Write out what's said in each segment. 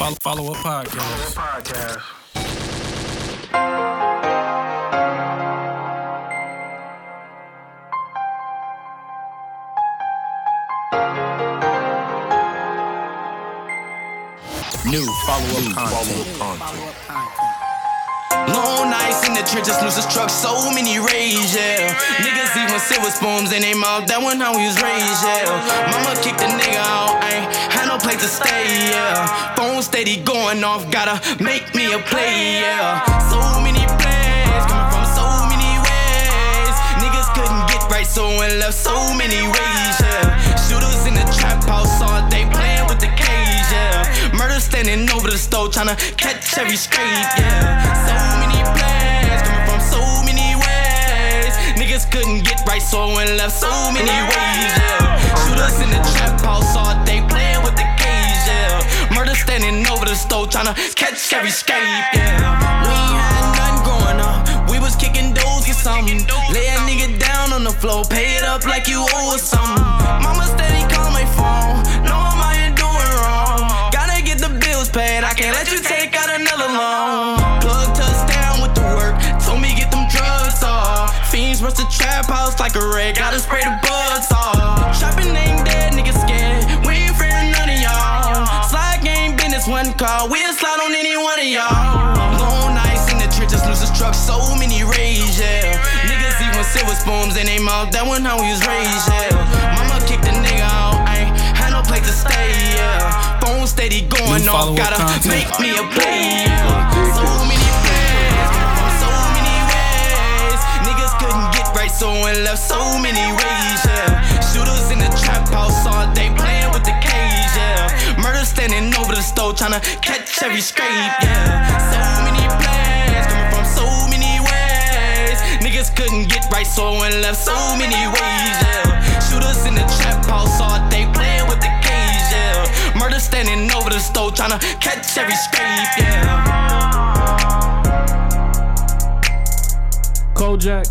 Follow, follow up podcast. Podcast. New follow up content. Long nights in the trenches, losers truck, so many rage, yeah. Niggas even silver spoons in their mouth, that one how we was raised, yeah. Mama kicked the nigga out, ain't had no place to stay, yeah. Phone steady going off, gotta make me a play, yeah. So many plays, coming from so many ways. Niggas couldn't get right, so and left so many ways, Murder standing over the stove, tryna catch every scrape, yeah. So many plays, coming from so many ways. Niggas couldn't get right, so and left so many ways, yeah. Shooters in the trap house all day playing with the cage, yeah. Murder standing over the stove, tryna catch every scrape, yeah. We had nothing growing up, we was kicking doors, get something. Lay a nigga down on the floor, pay it up like you owe us something. Mama steady call my phone, know I'm paid, I can't let you take out another loan. Plug touchdown with the work, told me get them drugs off. Fiends rush the trap house like a red, gotta spray the bugs off. Trapping ain't dead, niggas scared, we ain't fearing none of y'all. Slide game business, one call, we'll slide on any one of y'all. Long nights in the trenches, losers truck, so many rage, yeah. Niggas even silver spoons in their mouth, that one how we was raised, yeah. Mama kicked the nigga out, ain't had no place to stay, yeah. Phone steady going New off, gotta content. make me a play, yeah. So many plays, coming from so many ways. Niggas couldn't get right, so and left so many ways, yeah. Shooters in the trap house all day playing with the cage, yeah. Murder standing over the stove, tryna catch every scrape, yeah. So many plays, coming from so many ways. Niggas couldn't get right, so and left so many ways, yeah. Shooters in the trap house all day Murder standing over the stove, tryna catch every scrape, yeah. Kojak,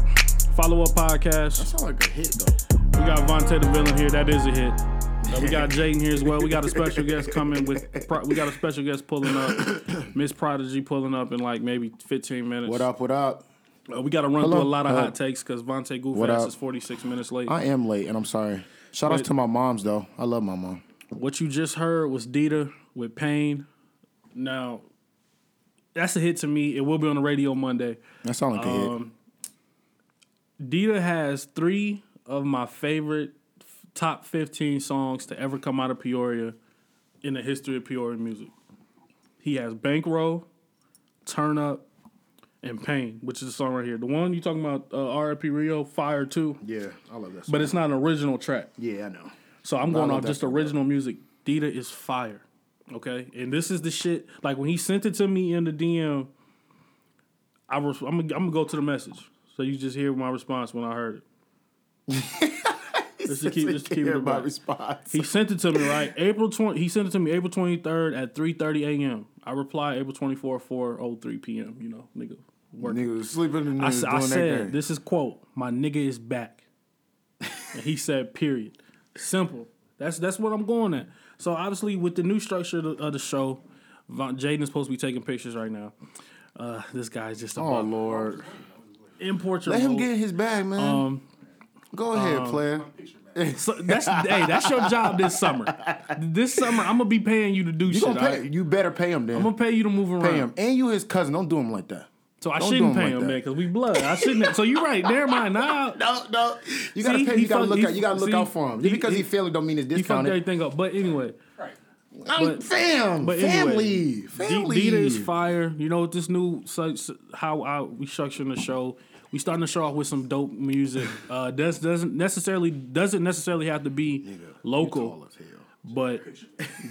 follow up podcast. Sound like a hit though. We got Vontae the villain here. That is a hit. Uh, we got Jaden here as well. We got a special guest coming with. Pro- We got a special guest pulling up. Miss Prodigy pulling up in like maybe 15 minutes. What up? What up? Uh, we got to run Hello. through a lot of Hello. hot takes because Vontae Goof What is 46 minutes late. I am late, and I'm sorry. Shout outs Wait. to my moms though. I love my mom. What you just heard was Dita with Pain. Now, that's a hit to me. It will be on the radio Monday. That sound like a hit. Um, Dita has three of my favorite f- top 15 songs to ever come out of Peoria in the history of Peoria music. He has Bankroll, Turn Up, and Pain, which is the song right here. The one you talking about, uh, RIP Rio, Fire 2, Yeah, I love that. Song. but it's not an original track. yeah, I know. So I'm going off just original music. Dita is fire. Okay. And this is the shit. Like when he sent it to me in the DM, I was, I'm, gonna, go to the message. So you just hear my response when I heard it. just to keep, just to keep it my response. He sent it to me right April 20. He sent it to me April 23rd at 3:30 a.m. I reply April 24 4:03 p.m. You know, nigga. Working. Nigga was sleeping and I, I said, this is quote, my nigga is back. and he said, period. Simple. That's that's what I'm going at. So obviously with the new structure of the, of the show, Von, Jaden is supposed to be taking pictures right now. Uh, this guy's just a Oh lord, Import Portugal. let him get his bag, man. Um, Go ahead, player. so that's hey, that's your job this summer. This summer, I'm gonna be paying you to do You shit. pay? alright? You better pay him then. I'm gonna pay you to move around. pay him, and you his cousin. Don't do him like that. So I Don't shouldn't pay like him that. then because we blood. I shouldn't. so you're right. Never mind. Now No, no. You gotta See, pay. You gotta fuck- look he- out. You gotta look see, out for him. he- Just because he, he- failing don't mean it's he fucked everything up. But anyway, I'm but- fam, but family, anyway, family. D- Dita is fire. You know, with this new so, so- how I, we structuring the show. We starting the show off with some dope music. Uh, does doesn't necessarily doesn't necessarily have to be local. But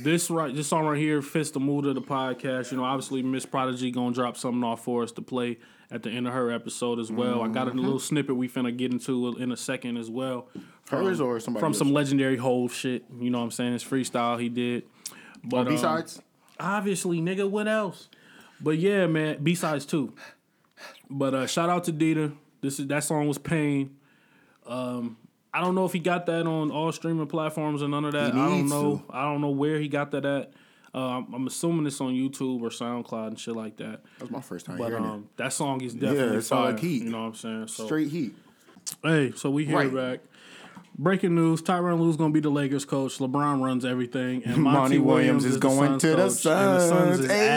this right, this song right here fits the mood of the podcast. You know, obviously Miss Prodigy gonna drop something off for us to play at the end of her episode as well. I got a little snippet we finna get into in a second as well. From, Hers or somebody from some legendary Hove shit. You know what I'm saying? It's freestyle he did. But um, B sides. obviously, nigga, what else? But yeah, man, B sides too. But uh shout out to Dita. This is that song was Pain. Um, I don't know if he got that on all streaming platforms or none of that. I don't know. to. I don't know where he got that at. Uh, I'm, assuming it's on YouTube or SoundCloud and shit like that. That's my first time But hearing um, that song is definitely it's fire. like heat. You know what I'm saying? So. Straight heat. hey, so we hear Right. back. Breaking news: Tyronn Lue's gonna be the Lakers coach. LeBron runs everything, and Monty, Monty, Williams, is the going Suns to the coach, and the Suns Suns. is Hey,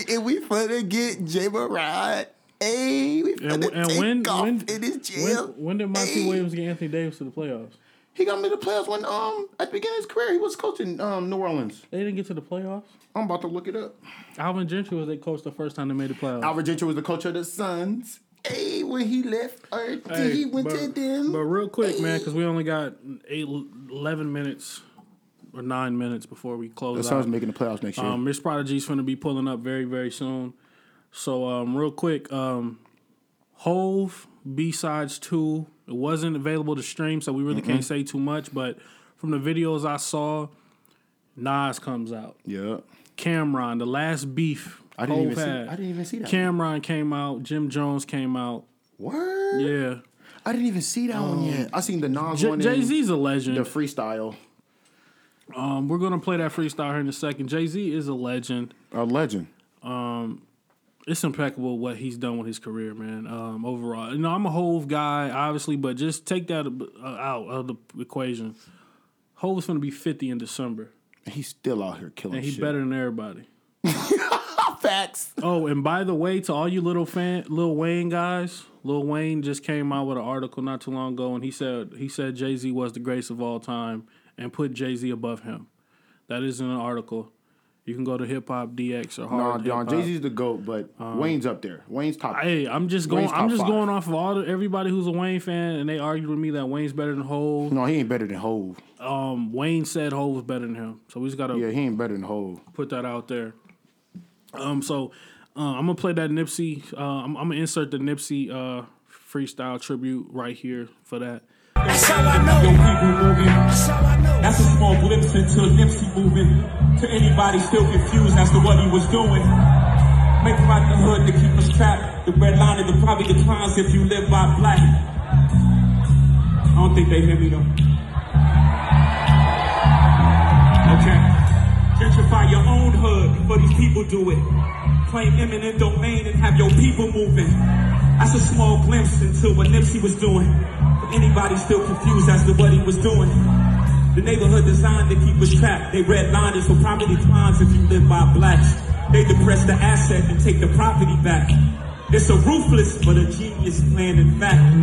ass. and we finna get Ja Morant. Hey, we finna And, and take when off when, in his jail. when when did Monty Hey. Williams get Anthony Davis to the playoffs? He got me the playoffs when um at the beginning of his career he was coaching um New Orleans. They didn't get to the playoffs. I'm about to look it up. Alvin Gentry was their coach the first time they made the playoffs. Alvin Gentry was the coach of the Suns. Hey, when he left Earth, Hey, he went but, to them. But real quick, man, because we only got eight, 11 minutes or nine minutes before we the close Suns out. making the playoffs next year. Um, Miss Prodigy's going to be pulling up very, very soon. So, um, real quick, um, Hove B sides two. It wasn't available to stream, so we really can't say too much. But from the videos I saw, Nas comes out. yeah, Cam'ron, the last beef. I didn't Hov even see. I didn't even see that. Cam'ron came out. Jim Jones came out. Word. Yeah, I didn't even see that one yet. I seen the Nas one. Jay Z's a legend. the freestyle. Um, we're gonna play that freestyle here in a second. Jay Z is a legend. A legend. It's impeccable what he's done with his career, man. Um, overall, you know, I'm a Hove guy, obviously, but just take that uh, out of the equation. Hove is gonna be 50 in December, He's still out here killing and he's shit. better than everybody. Facts. Oh, and by the way, to all you little fan, Lil Wayne guys, Lil Wayne just came out with an article not too long ago, and he said he said Jay Z was the greatest of all time, and put Jay Z above him. That is in an article. You can go to Hip Hop DX or No, Hard Hop. Jay Z's the goat, but Wayne's up there. Wayne's top. Hey, I'm just going. I'm just five. going off of all the, everybody who's a Wayne fan, and they argued with me that Wayne's better than Hove. no, he ain't better than Hove. Um, Wayne said Hove was better than him, so we just gotta Yeah, he ain't better than Hove. put that out there. Um, so uh, I'm gonna play that Nipsey. Uh, I'm, I'm gonna insert the Nipsey uh, freestyle tribute right here for that. That's how I know. Yo, moving. That's how I know. That's a small glimpse into Nipsey moving. To anybody still confused as to what he was doing. Make out the hood to keep us trapped. The red line of the probably declines if you live by black. I don't think they hear me though. Okay. Gentrify your own hood before these people do it. Claim eminent domain and have your people moving. That's a small glimpse into what Nipsey was doing. For anybody still confused as to what he was doing. The neighborhood designed to keep us trapped. They redlined it so property declines if you live by blacks. They depress the asset and take the property back. It's a ruthless but a genius plan in fact.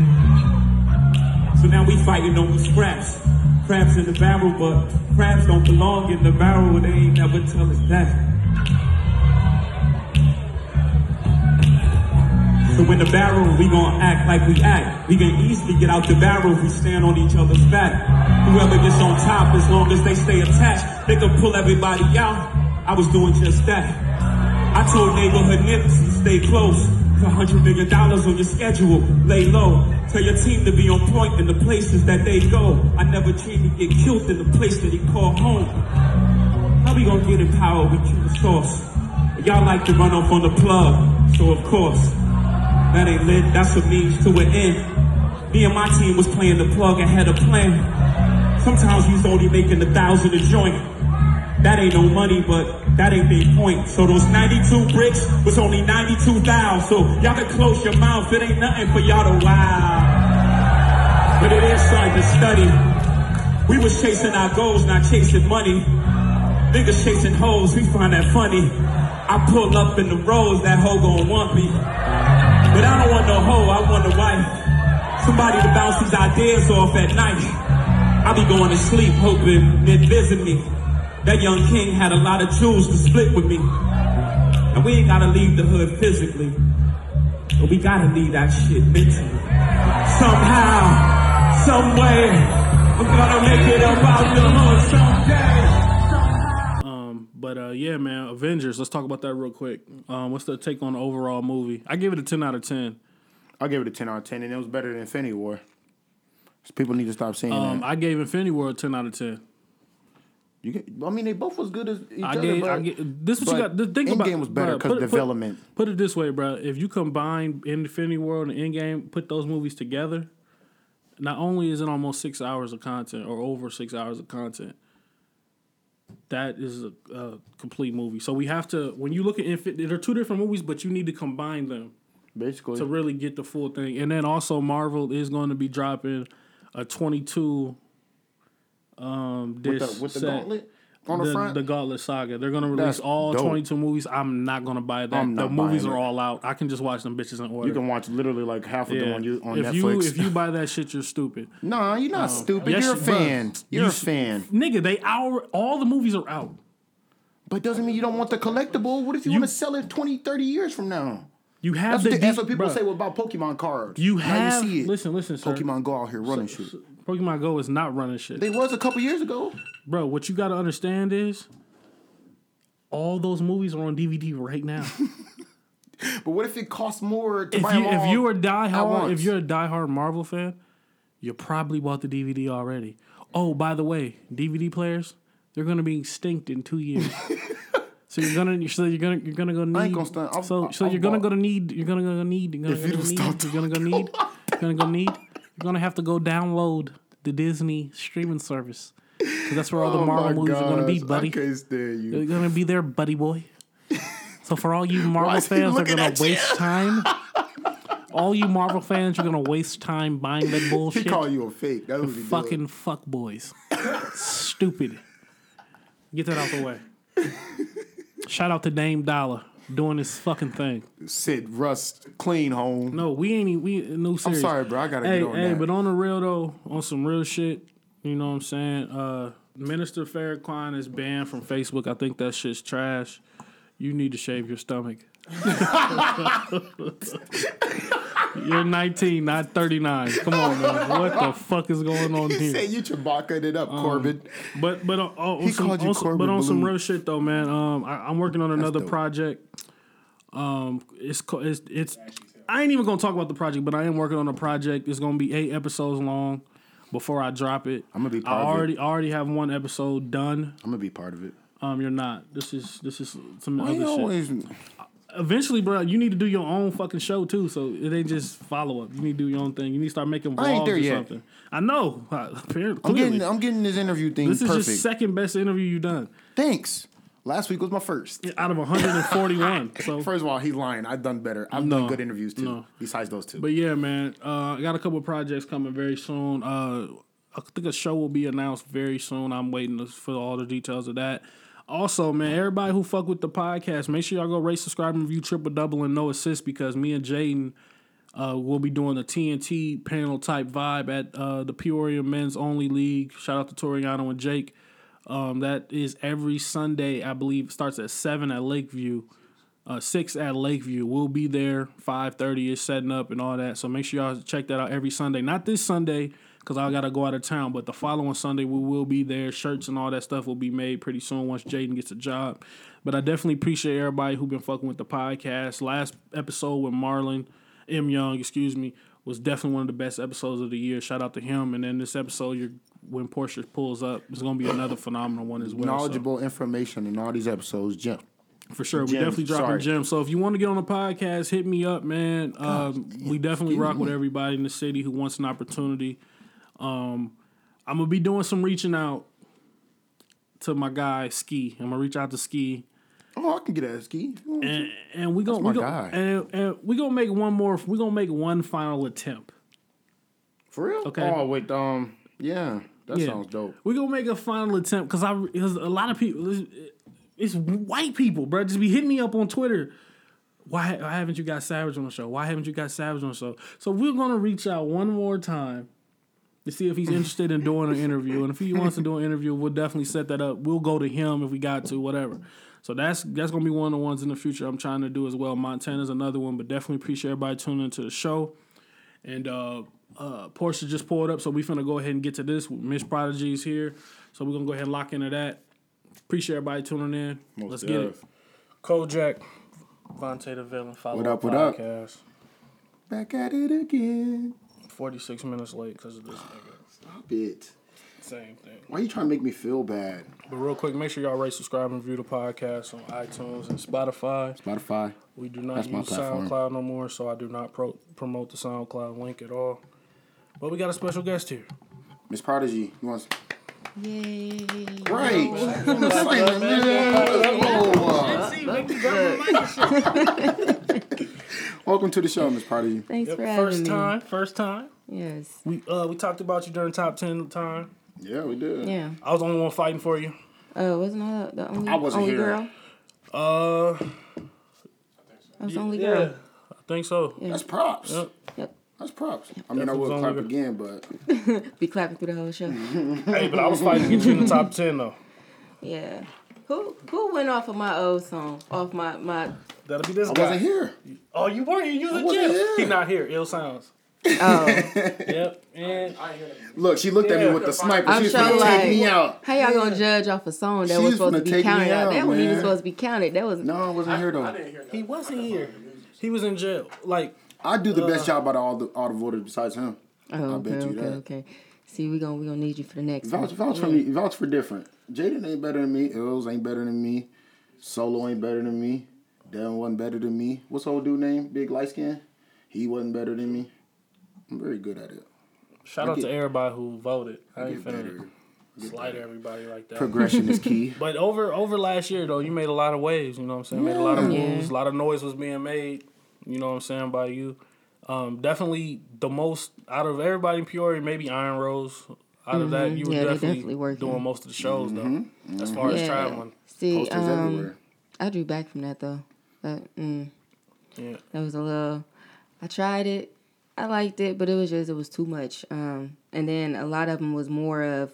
So now we fighting over scraps. Crabs in the barrel, but crabs don't belong in the barrel. They ain't never tell us that. So in the barrel, we gon' act like we act. We can easily get out the barrel if we stand on each other's back. Whoever gets on top, as long as they stay attached, they can pull everybody out. I was doing just that. I told neighborhood Nipsey, stay close. Put hundred million dollars on your schedule, lay low. Tell your team to be on point in the places that they go. I never dreamed he'd get killed in the place that he called home. How we gonna get in power? We kill the source. Y'all like to run off on the plug, so of course. That ain't lit, that's a means to an end. Me and my team was playing the plug and had a plan. Sometimes we was only making a thousand a joint. That ain't no money, but that ain't the point. So those 92 bricks was only 92,000. So y'all can close your mouth, it ain't nothing for y'all to wow. But it is something to study. We was chasing our goals, not chasing money. Niggas chasing hoes, we find that funny. I pull up in the roads, that hoe gon' want me. But I don't want no hoe, I want a wife. Somebody to bounce these ideas off at night. I be going to sleep hoping they'd visit me. That young king had a lot of jewels to split with me. And we ain't gotta leave the hood physically. But we gotta leave that shit mentally. Somehow, some way, I'm gonna make it up out the hood someday. But uh, yeah, man, Avengers. Let's talk about that real quick. Um, what's the take on the overall movie? I give it a ten out of ten. I'll give it a 10 out of 10, and it was better than Infinity War. So people need to stop saying Um, that. I gave Infinity War a ten out of ten. You get, I mean, they both was good as each I other, gave. but I get, this what you got. The thing about Endgame was better because it- put- development. Put, it this way, bro. If you combine Infinity War and Endgame, put those movies together, not only is it almost six hours of content or over six hours of content, that is a, a complete movie. So we have to when you look at Infinity, they're two different movies, but you need to combine them Basically, to really get the full thing. And then also Marvel is going to be dropping a 22 um with the, with the set. gauntlet on the, the, front. the Gauntlet Saga. They're gonna release That's all dope. 22 movies. I'm not gonna buy that. I'm the movies are it. all out. I can just watch them bitches in order. you can watch literally like half of them on you on if Netflix. you if you buy that shit, you're stupid. nah, you're not um, stupid. Yes, you're a fan. You're You a fan. Nigga, they our all the movies are out. But doesn't mean you don't want the collectible. What if you, You- want to sell it 20, 30 years from now? You have That's, the what, that's what people bruh, say about Pokemon cards. You Now have you see it. listen, listen, sir. Pokemon Go out here running shit. Pokemon Go is not running shit, They was a couple years ago. bro. What you got to understand is, all those movies are on DVD right now. But what if it costs more to if buy you them all if you are at diehard, once? if you're a diehard Marvel fan, you probably bought the DVD already. Oh, by the way, DVD players, they're gonna be extinct in two years. so you're gonna so you're gonna you're gonna go need. ain't gonna stunt. I've- so so I've you're gonna go to need. You're gonna go need. You're gonna If you to don't need. stop You're gonna go need. You're gonna go need. You're gonna have to go download the Disney streaming service because that's where all the Oh Marvel movies are gonna be, buddy. I can't stand you. They're gonna be there, buddy boy. So for all you Marvel fans are gonna you? waste time, all you Marvel fans you're gonna waste time buying that bullshit. He call you a fake. That's what he Fucking fuck boys, stupid. Get that out the way. Shout out to Dame Dollar doing this fucking thing. Sit Rust clean home. No, we ain't. We no serious. I'm sorry, bro. I gotta hey, get on hey, that. but on the real though, on some real shit. You know what I'm saying? Uh, Minister Farrakhan is banned from Facebook. I think that shit's trash. You need to shave your stomach. You're 19, not 39. Come on, man. What the fuck is going on He here? said you Chewbacca it up, Corbin. But but uh, on, He some, called you on Corbin but on some real shit though, man. Um, I, I'm working on another project. Um, it's it's it's. I ain't even gonna talk about the project, but I am working on a project. It's gonna be eight episodes long. Before I drop it, I'm gonna be I part of it. already already have one episode done. I'm gonna be part of it. Um, you're not. This is this is some Why other you shit. always? Eventually, bro, you need to do your own fucking show too. So it ain't just follow up. You need to do your own thing. You need to start making I ain't vlogs there or yet. something. I know. Apparently, I'm getting. I'm getting this interview thing this is perfect. your second best interview you've done Thanks. Last week was my first. out of 141. So First of all, he's lying. I've done better. I've No, done good interviews too. no. Besides those two. But yeah, man, uh, I got a couple of projects coming very soon. Uh, I think a show will be announced very soon. I'm waiting for all the details of that. Also, man, everybody who fuck with the podcast, make sure y'all go rate, subscribe, and review Triple Double and No Assist because me and Jaden uh, will be doing the TNT panel type vibe at uh, the Peoria Men's Only League. Shout out to Toriano and Jake. Um, that is every Sunday, I believe. Starts at seven at Lakeview uh, six at Lakeview. We'll be there. Five thirty is setting up and all that. So make sure y'all check that out every Sunday. Not this Sunday because I gotta go out of town, but the following Sunday we will be there. Shirts and all that stuff will be made pretty soon once Jaden gets a job. But I definitely appreciate everybody who been fucking with the podcast. Last episode with Marlon M Young, excuse me, was definitely one of the best episodes of the year. Shout out to him. And then this episode, you're, when Portia pulls up, it's gonna be another phenomenal one as well. So- Knowledgeable information in all these episodes. Jim. for sure. We definitely dropping sorry. gems. So if you want to get on the podcast, hit me up, man. Um, we definitely rock with everybody in the city who wants an opportunity. Um, I'm gonna be doing some reaching out to my guy Ski. I'm gonna reach out to Ski, Oh, I can get a ski. and and we gonna we gonna and, and we gonna make one more. We gonna make one final attempt. For real? Okay. Oh, wait. Um. Yeah. That Yeah. sounds dope. We're gonna make a final attempt because I because a lot of people it's, it's white people, bro. Just be hitting me up on Twitter. Why, why haven't you got Savage on the show? Why haven't you got Savage on the show? So we're gonna reach out one more time to see if he's interested in doing an interview, and if he wants to do an interview, we'll definitely set that up. We'll go to him if we got to, whatever. So that's that's gonna be one of the ones in the future I'm trying to do as well. Montana's another one, but definitely appreciate everybody tuning into the show. And uh uh Portia just pulled up, so we finna go ahead and get to this. Miss Prodigy's here. So we're gonna go ahead and lock into that. Appreciate everybody tuning in. Let's get it. def. Kojak, Vontae the villain, follow What up, our what up? podcast. Back at it again. 46 minutes late because of this nigga. Stop it. Same thing. Why are you trying to make me feel bad? But real quick, make sure y'all rate, subscribe, and review the podcast on iTunes and Spotify. Spotify. We do not That's use. SoundCloud no more, so I do not pro- promote the SoundCloud link at all. But we got a special guest here. Miss Prodigy. You want? Yay. Right. I'm just saying, man. Oh, Welcome to the show, Miss Party. Thanks Yep, for having first me. time, first time. Yes. We uh we talked about you during top ten time. Yeah, we did. Yeah. I was the only one fighting for you. Uh, wasn't I the only, I wasn't only here. girl? Uh, I was the only yeah, girl. I think so. That's props. Yep. Yep. That's props. I mean, I Definitely will clap only- again, but Be clapping through the whole show. Hey, but I was fighting to get you in the top ten though. yeah. Who who went off of my old song? Off my my. That'll be this I guy. wasn't here. Oh, you weren't. You was in wasn't jail. here. He not here. Ill sounds. Oh, Yep. And Look, she looked at me with the sniper. I'm She's sure, gonna like- take me out. how y'all gonna judge off a song that She's was supposed to be counted out? out, That wasn't even supposed to be counted. That was No, I wasn't here though. he wasn't here. He was in jail. Like I do the best uh, job out of all the all the voters besides him. Oh, I okay, bet you okay, that. okay. See, we gonna we gonna need you for the next Vouch, one. vouch for me. Vouch for different. Jaden ain't better than me. Ills ain't better than me. Solo ain't better than me. Devin wasn't better than me. What's old dude name? Big light skin. He wasn't better than me. I'm very good at it. shout I out get- to everybody who voted. I I ain't get finna better. slight everybody like that. Progression is key. But over over last year though, you made a lot of waves. You know what I'm saying? Made a lot of moves. A lot of noise was being made. You know what I'm saying by you. Um, definitely the most out of everybody in Peoria, maybe Iron Rose. Out of that, you were Mm-hmm. Yeah, definitely, definitely working. doing most of the shows though. As far as Yeah. traveling, See, Posters um, everywhere. I drew back from that though. That mm, yeah. that was a little. I tried it. I liked it, but it was just it was too much. Um, and then a lot of them was more of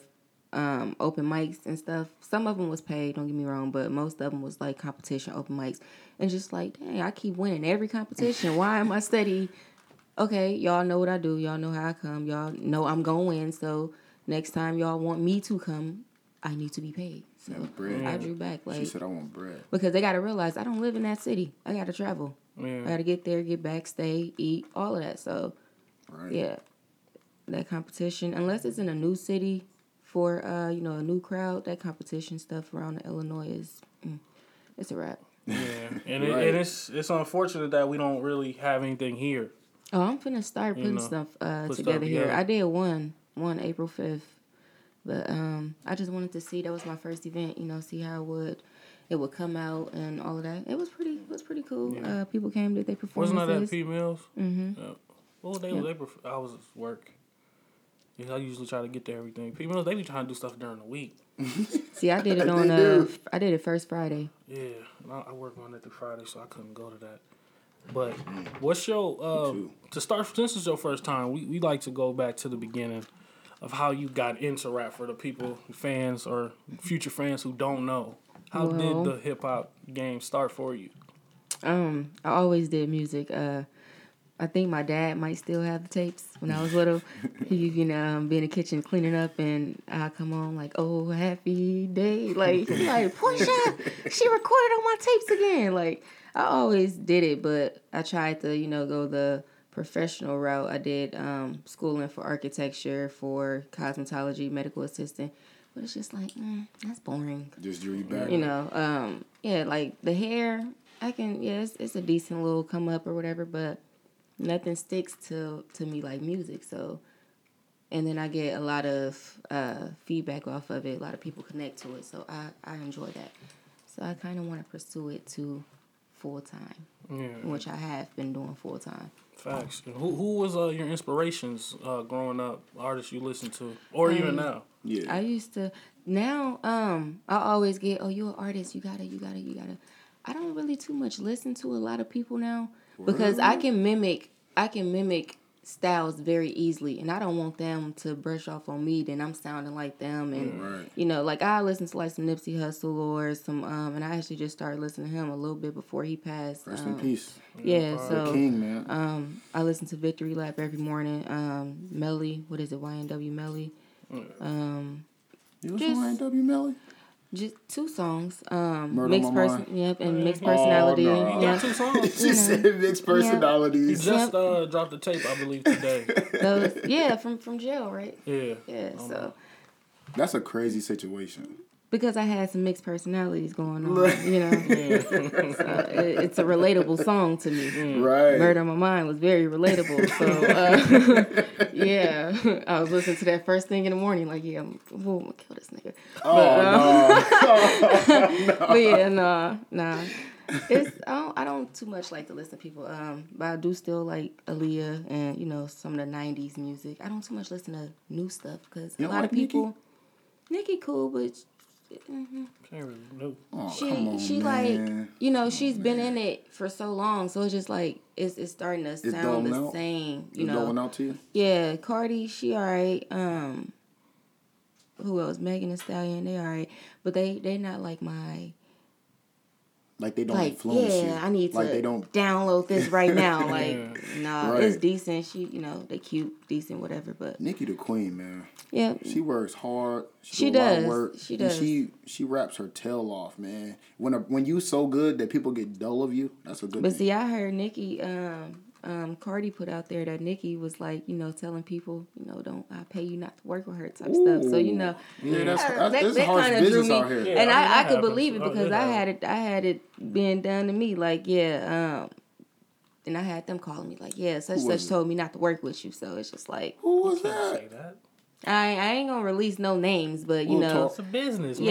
um, open mics and stuff. Some of them was paid. Don't get me wrong, but most of them was like competition open mics, and just like, dang, I keep winning every competition. Why am I steady? Okay, y'all know what I do. Y'all know how I come. Y'all know I'm gonna win. So next time y'all want me to come, I need to be paid. So bread. I drew back She like said I want bread. because they got to realize I don't live in that city. I got to travel. Yeah. I got to get there, get back, stay, eat, all of that. So Right. yeah, that competition, unless it's in a new city for uh you know a new crowd, that competition stuff around Illinois is mm, it's a wrap. Yeah, and, it, Right. and it's it's unfortunate that we don't really have anything here. Oh, I'm gonna start You putting know, stuff uh, put stuff together here. together. I did one, one April fifth, but um, I just wanted to see that was my first event. You know, see how it would it would come out and all of that. It was pretty, it was pretty cool. Uh, people came did their Wasn't that performances. at P Mills? Mm-hmm. Yeah. What was they? Yep. They pref- I was at work. Yeah, I usually try to get to everything. P Mills, they be trying to do stuff during the week. See, I did it on They uh, do. f- I did it first Friday. Yeah, and I, I work Monday through Friday, so I couldn't go to that. But what's your uh, to start? Since it's your first time, we we like to go back to the beginning of how you got into rap for the people, fans or future fans who don't know. How Well- did the hip hop game start for you? Um, I always did music. Uh, I think my dad might still have the tapes when I was little. he, you know, um, be in the kitchen cleaning up, and I come on like, "Oh, happy day!" Like, like Portia, she recorded on my tapes again. Like, I always did it, but I tried to, you know, go the professional route. I did um, schooling for architecture, for cosmetology, medical assistant, but it's just like, mm, that's boring. Just drew you back. you know um yeah like the hair i can yeah it's, it's a decent little come up or whatever but nothing sticks to to me like music so. And then i get a lot of uh feedback off of it. A lot of people connect to it so i i enjoy that. So i kind of want to pursue it to full time Yeah, which i have been doing full time facts. Who who was uh, your inspirations uh, growing up? Artists you listened to, or even now? Yeah. I used to now um I always get oh you're an artist you gotta you gotta you gotta I don't really too much listen to a lot of people now because I can mimic I can mimic styles very easily and I don't want them to brush off on me then I'm sounding like them and Right. you know like I listen to like some Nipsey Hussle or some um and I actually just started listening to him a little bit before he passed Rest um, in peace. yeah The so king, man. um, I listen to Victory Lap every morning. Um, Melly, what is it? YNW Melly. Um, you was just- on YNW Melly? Just two songs. Um, Murder mixed on person. Yep, and mixed Oh, personality. no. You Yep. two songs. she said mixed personalities. He just uh, dropped the tape, I believe, today. Those, yeah, from from jail, right? Yeah. Yeah. Oh, so That's a crazy situation. Because I had some mixed personalities going on, you know. So it, it's a relatable song to me. Right. Murder on My Mind was very relatable. So uh, yeah, I was listening to that first thing in the morning, like, yeah, I'm, I'm gonna kill this nigga. Oh, But yeah, nah, nah. It's I don't, I don't too much like to listen to people. Um, but I do still like Aaliyah and you know some of the '90s music. I don't too much listen to new stuff because a lot don't of like Nicki? people. Nicki cool, but Can't really know. Oh, she on, she man. like you know she's been in it for so long, so it's just like it's it's starting to sound the out? same. You It's know, going out to you. yeah, Cardi, she alright. Um, who else? Megan Thee Stallion, they alright, but they they not like my Like they don't like influence yeah. you. I need like to they don't. download this right now. Like nah, Right. it's decent. She you know they cute, decent, whatever. But Nicki the queen, man. yeah, She works hard. She, She do a lot of does. work. She and does. she she raps her tail off, man. When a, when you so good that people get dull of you, that's a good But thing. see, I heard Nicki, um, um, Cardi put out there that Nicki was like, you know, telling people, you know, don't I pay you not to work with her type stuff. So you know, yeah, that's, that's, that's that kinda drew business me- out here. Yeah, and I I, mean, I, that could happens. believe it Oh, because it I had it, I had it being done to me. Like, yeah, um, and I had them calling me like, yeah, such Who such it? told me not to work with you. So it's just like, Who was that? that. I, I ain't gonna release no names, but you We'll know. It's a business, man.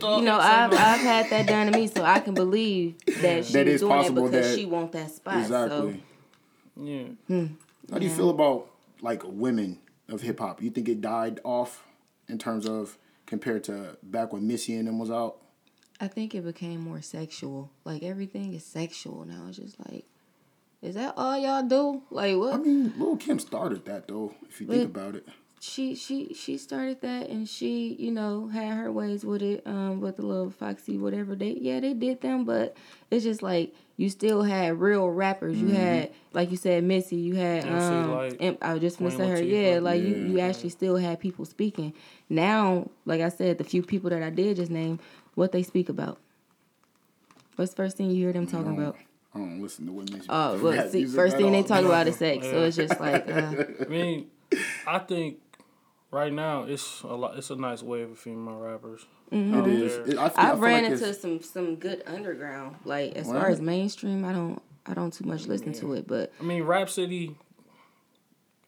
Yeah, you know, I've I've had that done to me, so I can believe that she That was is doing it possible because that- she want that spot. Exactly. Yeah. Hmm. How do you feel about like women of hip hop? You think it died off in terms of compared to back when Missy and them was out? I think it became more sexual. Like everything is sexual now. It's just like, is that all y'all do? Like what? I mean, Lil Kim started that though. If you think about it, she she she started that and she you know had her ways with it. Um, with the little Foxy whatever they yeah they did them, but it's just like you still had real rappers. You had like you said Missy. You had MC um. Imp- I was just gonna say her. Yeah, like you Yeah. you actually still had people speaking. Now, like I said, the few people that I did just name, what they speak about. What's the first thing you hear them talking about? I don't listen to what Missy. Oh, well, see, first thing they talk about is sex. So it's just like, uh, I mean, I think right now it's a lot. It's a nice wave of female rappers. Mm-hmm. It is. It- I, feel, I I ran like into it's- some some good underground. Like as far as mainstream, I don't I don't too much listen to it, but I mean, Rapsody.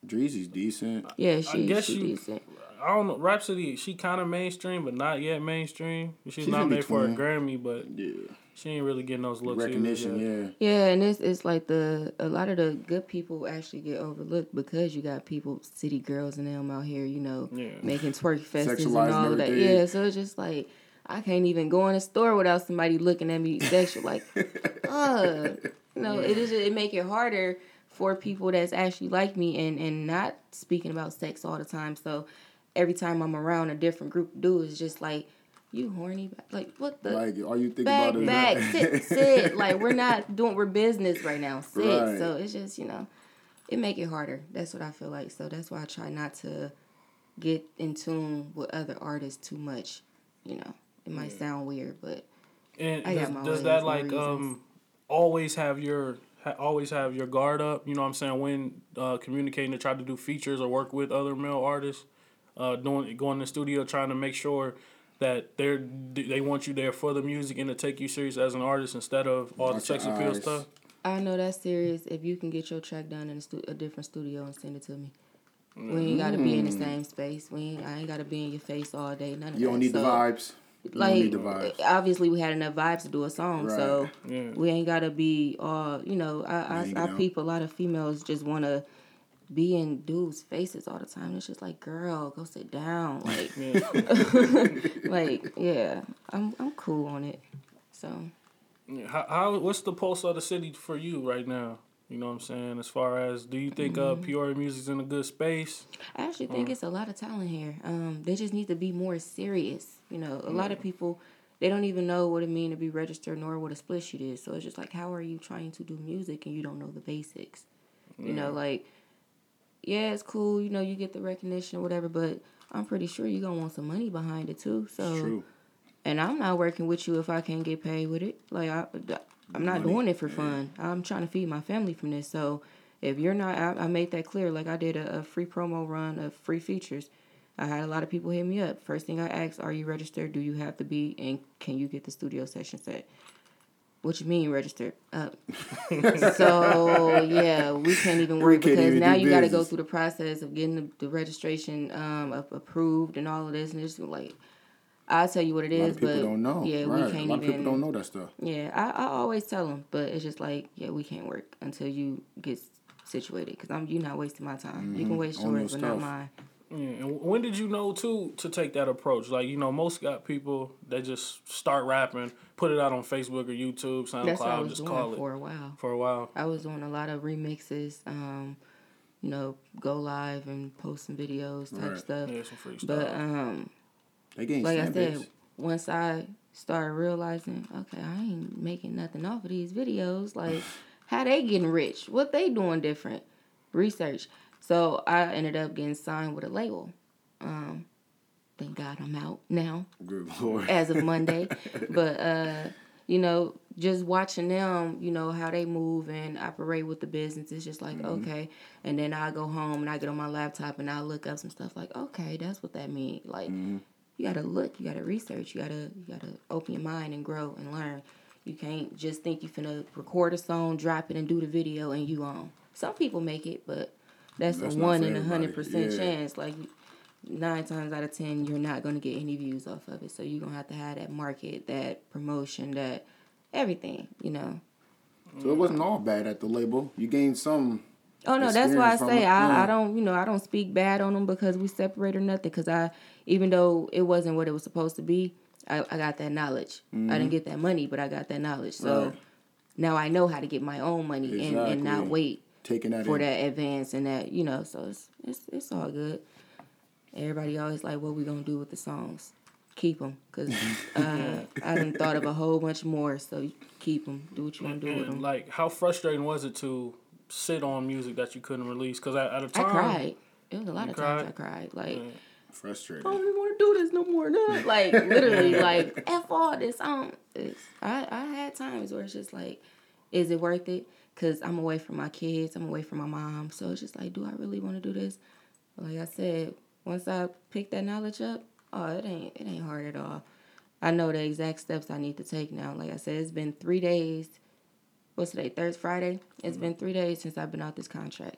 Dreezy's decent. yeah, she guess she you- decent. I don't know. Rapsody, she kind of mainstream, but not yet mainstream. She's, She's in nominated for a. Grammy, but Yeah, she ain't really getting those looks. either recognition. yet. Yeah. Yeah, and it's it's like the a lot of the good people actually get overlooked because you got people, city girls and them out here, you know, Yeah. making twerk fests and all of that. everything. Yeah, so it's just like I can't even go in a store without somebody looking at me sexual. Like, uh, you know, it is it make it harder for people that's actually like me and and not speaking about sex all the time. So every time I'm around a different group of dudes, just like. You horny? Like what the? Like, all you think back, about is back, that. sit, sit. Like we're not doing, we're business right now. Sit. Right. So it's just you know, it make it harder. That's what I feel like. So that's why I try not to get in tune with other artists too much. You know, it might sound weird, but And I got does, my does that like reasons. um always have your ha- always have your guard up? You know what I'm saying when uh, communicating to try to do features or work with other male artists, uh, doing going in the studio trying to make sure that they're they want you there for the music and to take you serious as an artist instead of all the Watch your sex appeal eyes. stuff. I know that's serious. If you can get your track done in a, stu- a different studio and send it to me. We ain't gotta be in the mm. same space. We ain't, I ain't gotta be in your face all day. None of You that. don't need the So, vibes. You don't like need the vibes. Eh, obviously we had enough vibes to do a song so Yeah. we ain't gotta be all you know i i, Hanging I out. peep a lot of females just want to be in dudes faces all the time it's just like girl go sit down like like yeah i'm i'm cool on it so Yeah, How, how what's the pulse of the city for you right now? You know what I'm saying? As far as do you think uh, Peoria music's in a good space? I actually think it's a lot of talent here. Um, they just need to be more serious. You know, a lot of people they don't even know what it means to be registered nor what a split sheet is. So it's just like, how are you trying to do music and you don't know the basics? You know, like, yeah, it's cool. You know, you get the recognition or whatever, but I'm pretty sure you're gonna want some money behind it too. So, True. and I'm not working with you if I can't get paid with it. Like I, I'm not doing it for fun. I'm trying to feed my family from this. So if you're not, I, I made that clear. Like I did a, a free promo run of free features. I had a lot of people hit me up. First thing I asked, are you registered? Do you have to be? And can you get the studio session set? What you mean registered? Uh, so yeah, we can't even work can't because even now you got to go through the process of getting the, the registration um, up, approved and all of this, and it's like I'll tell you what it A lot is, but don't know. yeah, right. we can't a lot even. of people don't know that stuff. Yeah, I, I always tell them, but it's just like, yeah, we can't work until you get situated. Because I'm you're not wasting my time. You can waste Mm-hmm. Yours, your but not mine. Yeah, and when did you know too to take that approach? Like you know, most got people they just start rapping, put it out on Facebook or YouTube, That's what I SoundCloud, was just doing call it for a while. for a while. I was doing a lot of remixes, um, you know, go live and post some videos type Right. stuff. Yeah, some freestyle. But um, They like I said, base. once I started realizing, okay, I ain't making nothing off of these videos. Like, how they getting rich? What they doing different? Research. So I ended up getting signed with a label. Um, thank God I'm out now Good lord. as of Monday. but uh, you know, just watching them, you know, how they move and operate with the business, it's just like, okay. And then I go home and I get on my laptop and I look up some stuff like, okay, that's what that means. Like you gotta look, you gotta research, you gotta you gotta open your mind and grow and learn. You can't just think you finna record a song, drop it and do the video and you on. Some people make it, but that's, That's a one in a hundred percent Yeah. chance. Like nine times out of ten, you're not gonna get any views off of it. So you're gonna have to have that market, that promotion, that everything. You know. So it wasn't all bad at the label. You gained some. Oh no, that's why I say it. I, I don't you know I don't speak bad on them because we separate or nothing. Because I even though it wasn't what it was supposed to be, I, I got that knowledge. I didn't get that money, but I got that knowledge. So Mm-hmm. Right. now I know how to get my own money and, and not wait Taking that for in. that advance and that you know. So it's it's it's all good. Everybody always like, what we gonna do with the songs? Keep them, cause uh, I done thought of a whole bunch more. So keep them. Do what you wanna do with And them. like, how frustrating was it to sit on music that you couldn't release? Because at, at a I time, I cried. It was a lot You of times? I cried. Like. Frustrated. I don't even want to do this no more. No. Like literally, like f all this. I I I had times where it's just like, is it worth it? Cause I'm away from my kids. I'm away from my mom. So it's just like, do I really want to do this? Like I said, once I pick that knowledge up, oh, it ain't it ain't hard at all. I know the exact steps I need to take now. Like I said, it's been three days. What's today? Thursday, Friday. It's been three days since I've been out this contract.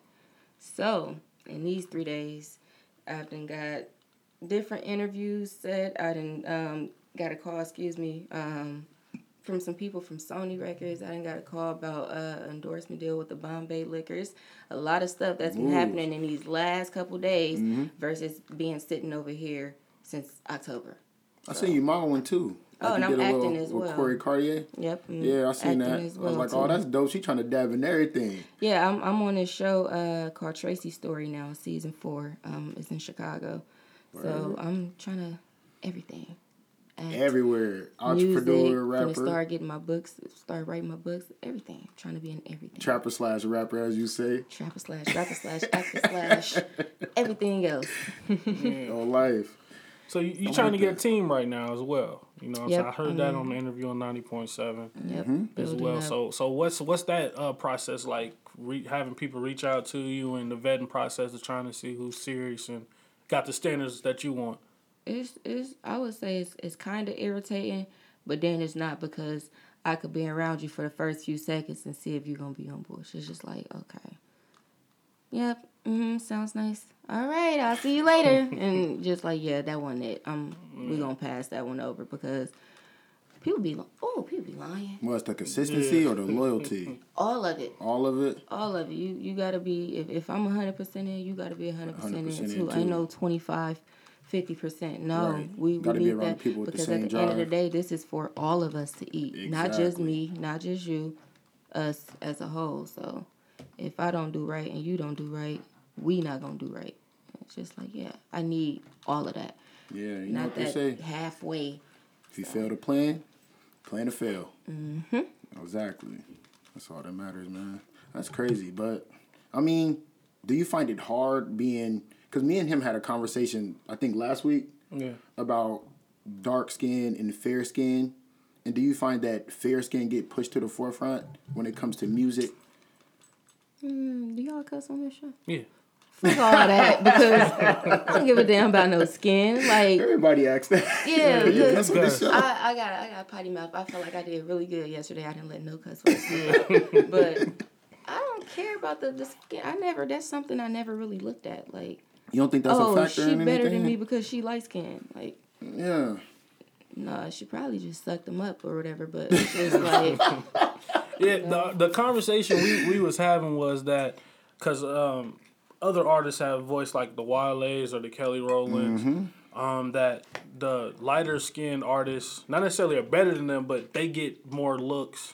So in these three days, I've done got different interviews set. I done um, got a call, excuse me, um, from some people from Sony Records. I done got a call about uh, endorsement deal with the Bombay Liquors. A lot of stuff that's been Ooh. happening in these last couple days versus being sitting over here since October. I seen you modeling too. Oh, you and I'm acting little as well. Corey Cartier. Yep. mm, Yeah, I seen acting that. as I was like, oh, that's dope. She trying to dab in everything. Yeah, I'm I'm on this show uh, called Tracy Story now, season four. Um, it's in Chicago, so I'm trying to everything. Act, Everywhere. music, Entrepreneur, gonna rapper, start getting my books, start writing my books, everything. trying to be in everything. trapper slash rapper, as you say. Trapper slash, rapper slash, actor slash, everything else. Oh, life. So you, you I trying to get a team right now as well. You know, I'm Yep, saying? I heard I that on the interview on ninety point seven Yep. Mm-hmm. as well. up. So so what's what's that uh, process like? Re- having people reach out to you and the vetting process of trying to see who's serious and got the standards that you want. It's it's I would say it's it's kind of irritating, but then it's not because I could be around you for the first few seconds and see if you're gonna be on bullshit. It's just like okay, yep, mm-hmm, sounds nice. All right, I'll see you later, and just like yeah, that wasn't it. Um, we gonna pass that one over because people be oh people be lying. Well, it's the consistency or the loyalty? All of it. All of it. all of it. You you gotta be if, if I'm hundred percent in, you gotta be hundred percent in 100% in too. I know 25 50 percent. No, Right. we, we Gotta be need that the people with the because same at the end of the day, this is for all of us to eat, not just me, not just you, us as a whole. So if I don't do right and you don't do right, we not gonna do right. It's just like yeah, I need all of that, Yeah, you know not what they say. halfway. If you fail to plan, plan to fail. Mm-hmm. Exactly. That's all that matters, man. That's crazy. But, I mean, do you find it hard being. Because me and him had a conversation, I think last week, Yeah. about dark skin and fair skin. And do you find that fair skin get pushed to the forefront when it comes to music? Mm, do y'all cuss on this show? Yeah. Fuck all that because I don't give a damn about no skin. Like Everybody asks that. Yeah, yeah, because that's what show. I, I got I got a potty mouth. I felt like I did really good yesterday. I didn't let no cuss words slip. but I don't care about the, the skin. I never. That's something I never really looked at. Like, You don't think that's oh, a factor she in better than me because she light skinned. Like, Yeah. nah, she probably just sucked them up or whatever. But it's just like, Yeah, the the conversation we, we was having was that because um, other artists have voiced like the Wale's or the Kelly Rowlands, Mm-hmm. um, that the lighter skinned artists not necessarily are better than them, but they get more looks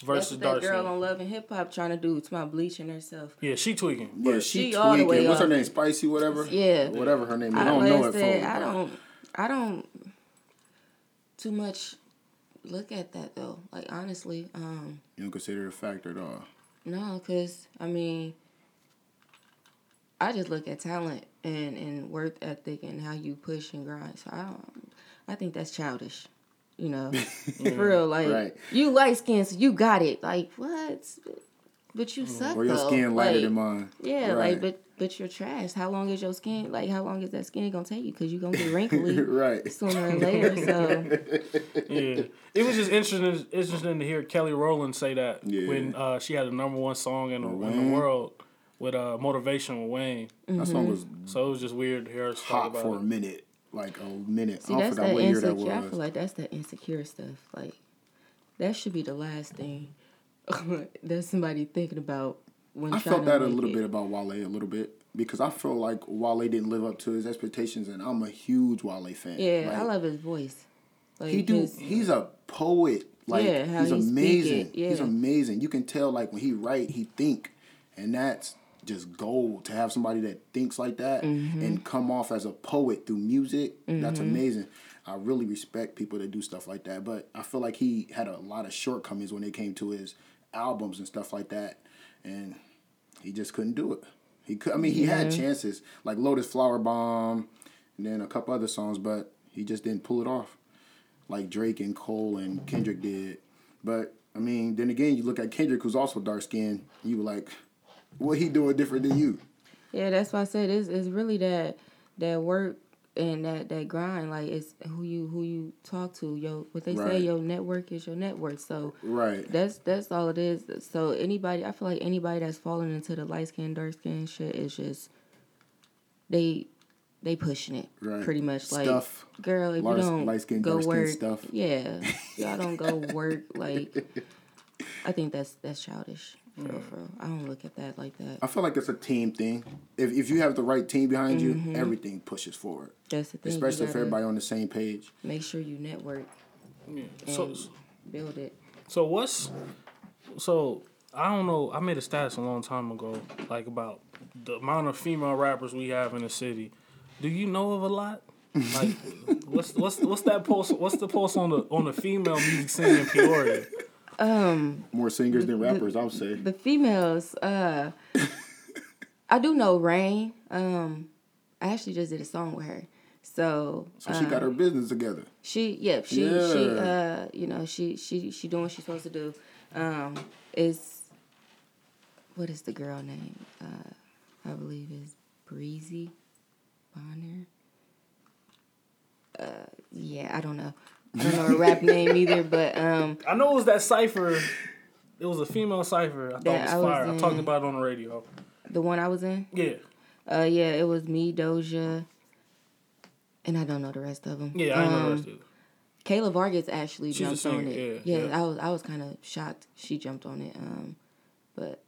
that's versus what dark that girl on Love and Hip Hop trying to do. It's my bleaching herself. Yeah, she tweaking. Yeah, But she, she all the tweaking. way What's her name? Spicy, whatever. Yeah. Whatever her name is. I I, don't know I it said. I don't, I don't too much look at that though. Like honestly, um, You don't consider it a factor at all. no, cause I mean, I just look at talent and and work ethic and how you push and grind. So I don't, I think that's childish. You know, for real. Like Right. you light skin, so you got it. Like what? But you suck. Or your though. skin lighter Like, than mine. Yeah, Right. like but but you're trash. How long is your skin? Like how long is that skin gonna take you? Cause you're gonna get wrinkly right. sooner or later. So yeah, it was just interesting interesting to hear Kelly Rowland say that Yeah. when uh, she had the number one song in the, in the world with uh, motivation with Wayne. That song was So it was just weird to hear her talk hot about for it. a minute. Like a minute. see, I that's that year that insecure. I feel like that's that insecure stuff. Like that should be the last thing that somebody thinking about when I felt that a little it. bit about Wale a little bit because I feel like Wale didn't live up to his expectations, and I'm a huge Wale fan. Yeah, I love his voice. Like He do. his- He's a poet. Like Yeah, he's he amazing. it, He's amazing. You can tell like when he write, he think, and that's just gold to have somebody that thinks like that Mm-hmm. and come off as a poet through music. That's amazing. I really respect people that do stuff like that. But I feel like he had a lot of shortcomings when it came to his albums and stuff like that, and he just couldn't do it. He could. I mean, he had chances like Lotus Flower Bomb, and then a couple other songs, but he just didn't pull it off like Drake and Cole and Kendrick did. But I mean, then again, you look at Kendrick, who's also dark skinned. You were like, what he doing different than you? Yeah, that's why I said it's, it's really that that work and that that grind. Like it's who you who you talk to. Yo, what they say, Right. your network is your network. So Right. that's that's all it is. So anybody, I feel like anybody that's falling into the light skin, dark skin shit is just they they pushing it Right. pretty much. Like Stuff. girl, if Light- you don't light-skin, go work, stuff. yeah, y'all don't go work. Like I think that's that's childish. For real, for real. I don't look at that like that. I feel like it's a team thing. If if you have the right team behind Mm-hmm. you, everything pushes forward. That's the thing. Especially if everybody on the same page. Make sure you network Yeah. So, and build it. so what's so I don't know. I made a status a long time ago, like about the amount of female rappers we have in the city. Do you know of a lot? Like, what's what's what's that post? What's the post on the on the female music scene in Peoria? More singers than rappers, I would say. The females, uh, I do know Rain. Um, I actually just did a song with her. So, So she got her business together. She, yeah, she, she, uh, you know, she, she, she doing what she's supposed to do. Um, is what is the girl name? Uh, I believe is Breezy Bonner. Uh, yeah, I don't know. I don't know her rap name either, but um, I know it was that cipher. It was a female cipher. I thought it was I was fire. I talked about it on the radio. the one I was in, Yeah, uh, yeah, it was me, Doja, and I don't know the rest of them. yeah, I know the Um, rest of it. Kayla Vargas actually She's jumped on it. yeah, Yeah, yeah. I was I was kind of shocked she jumped on it. Um, but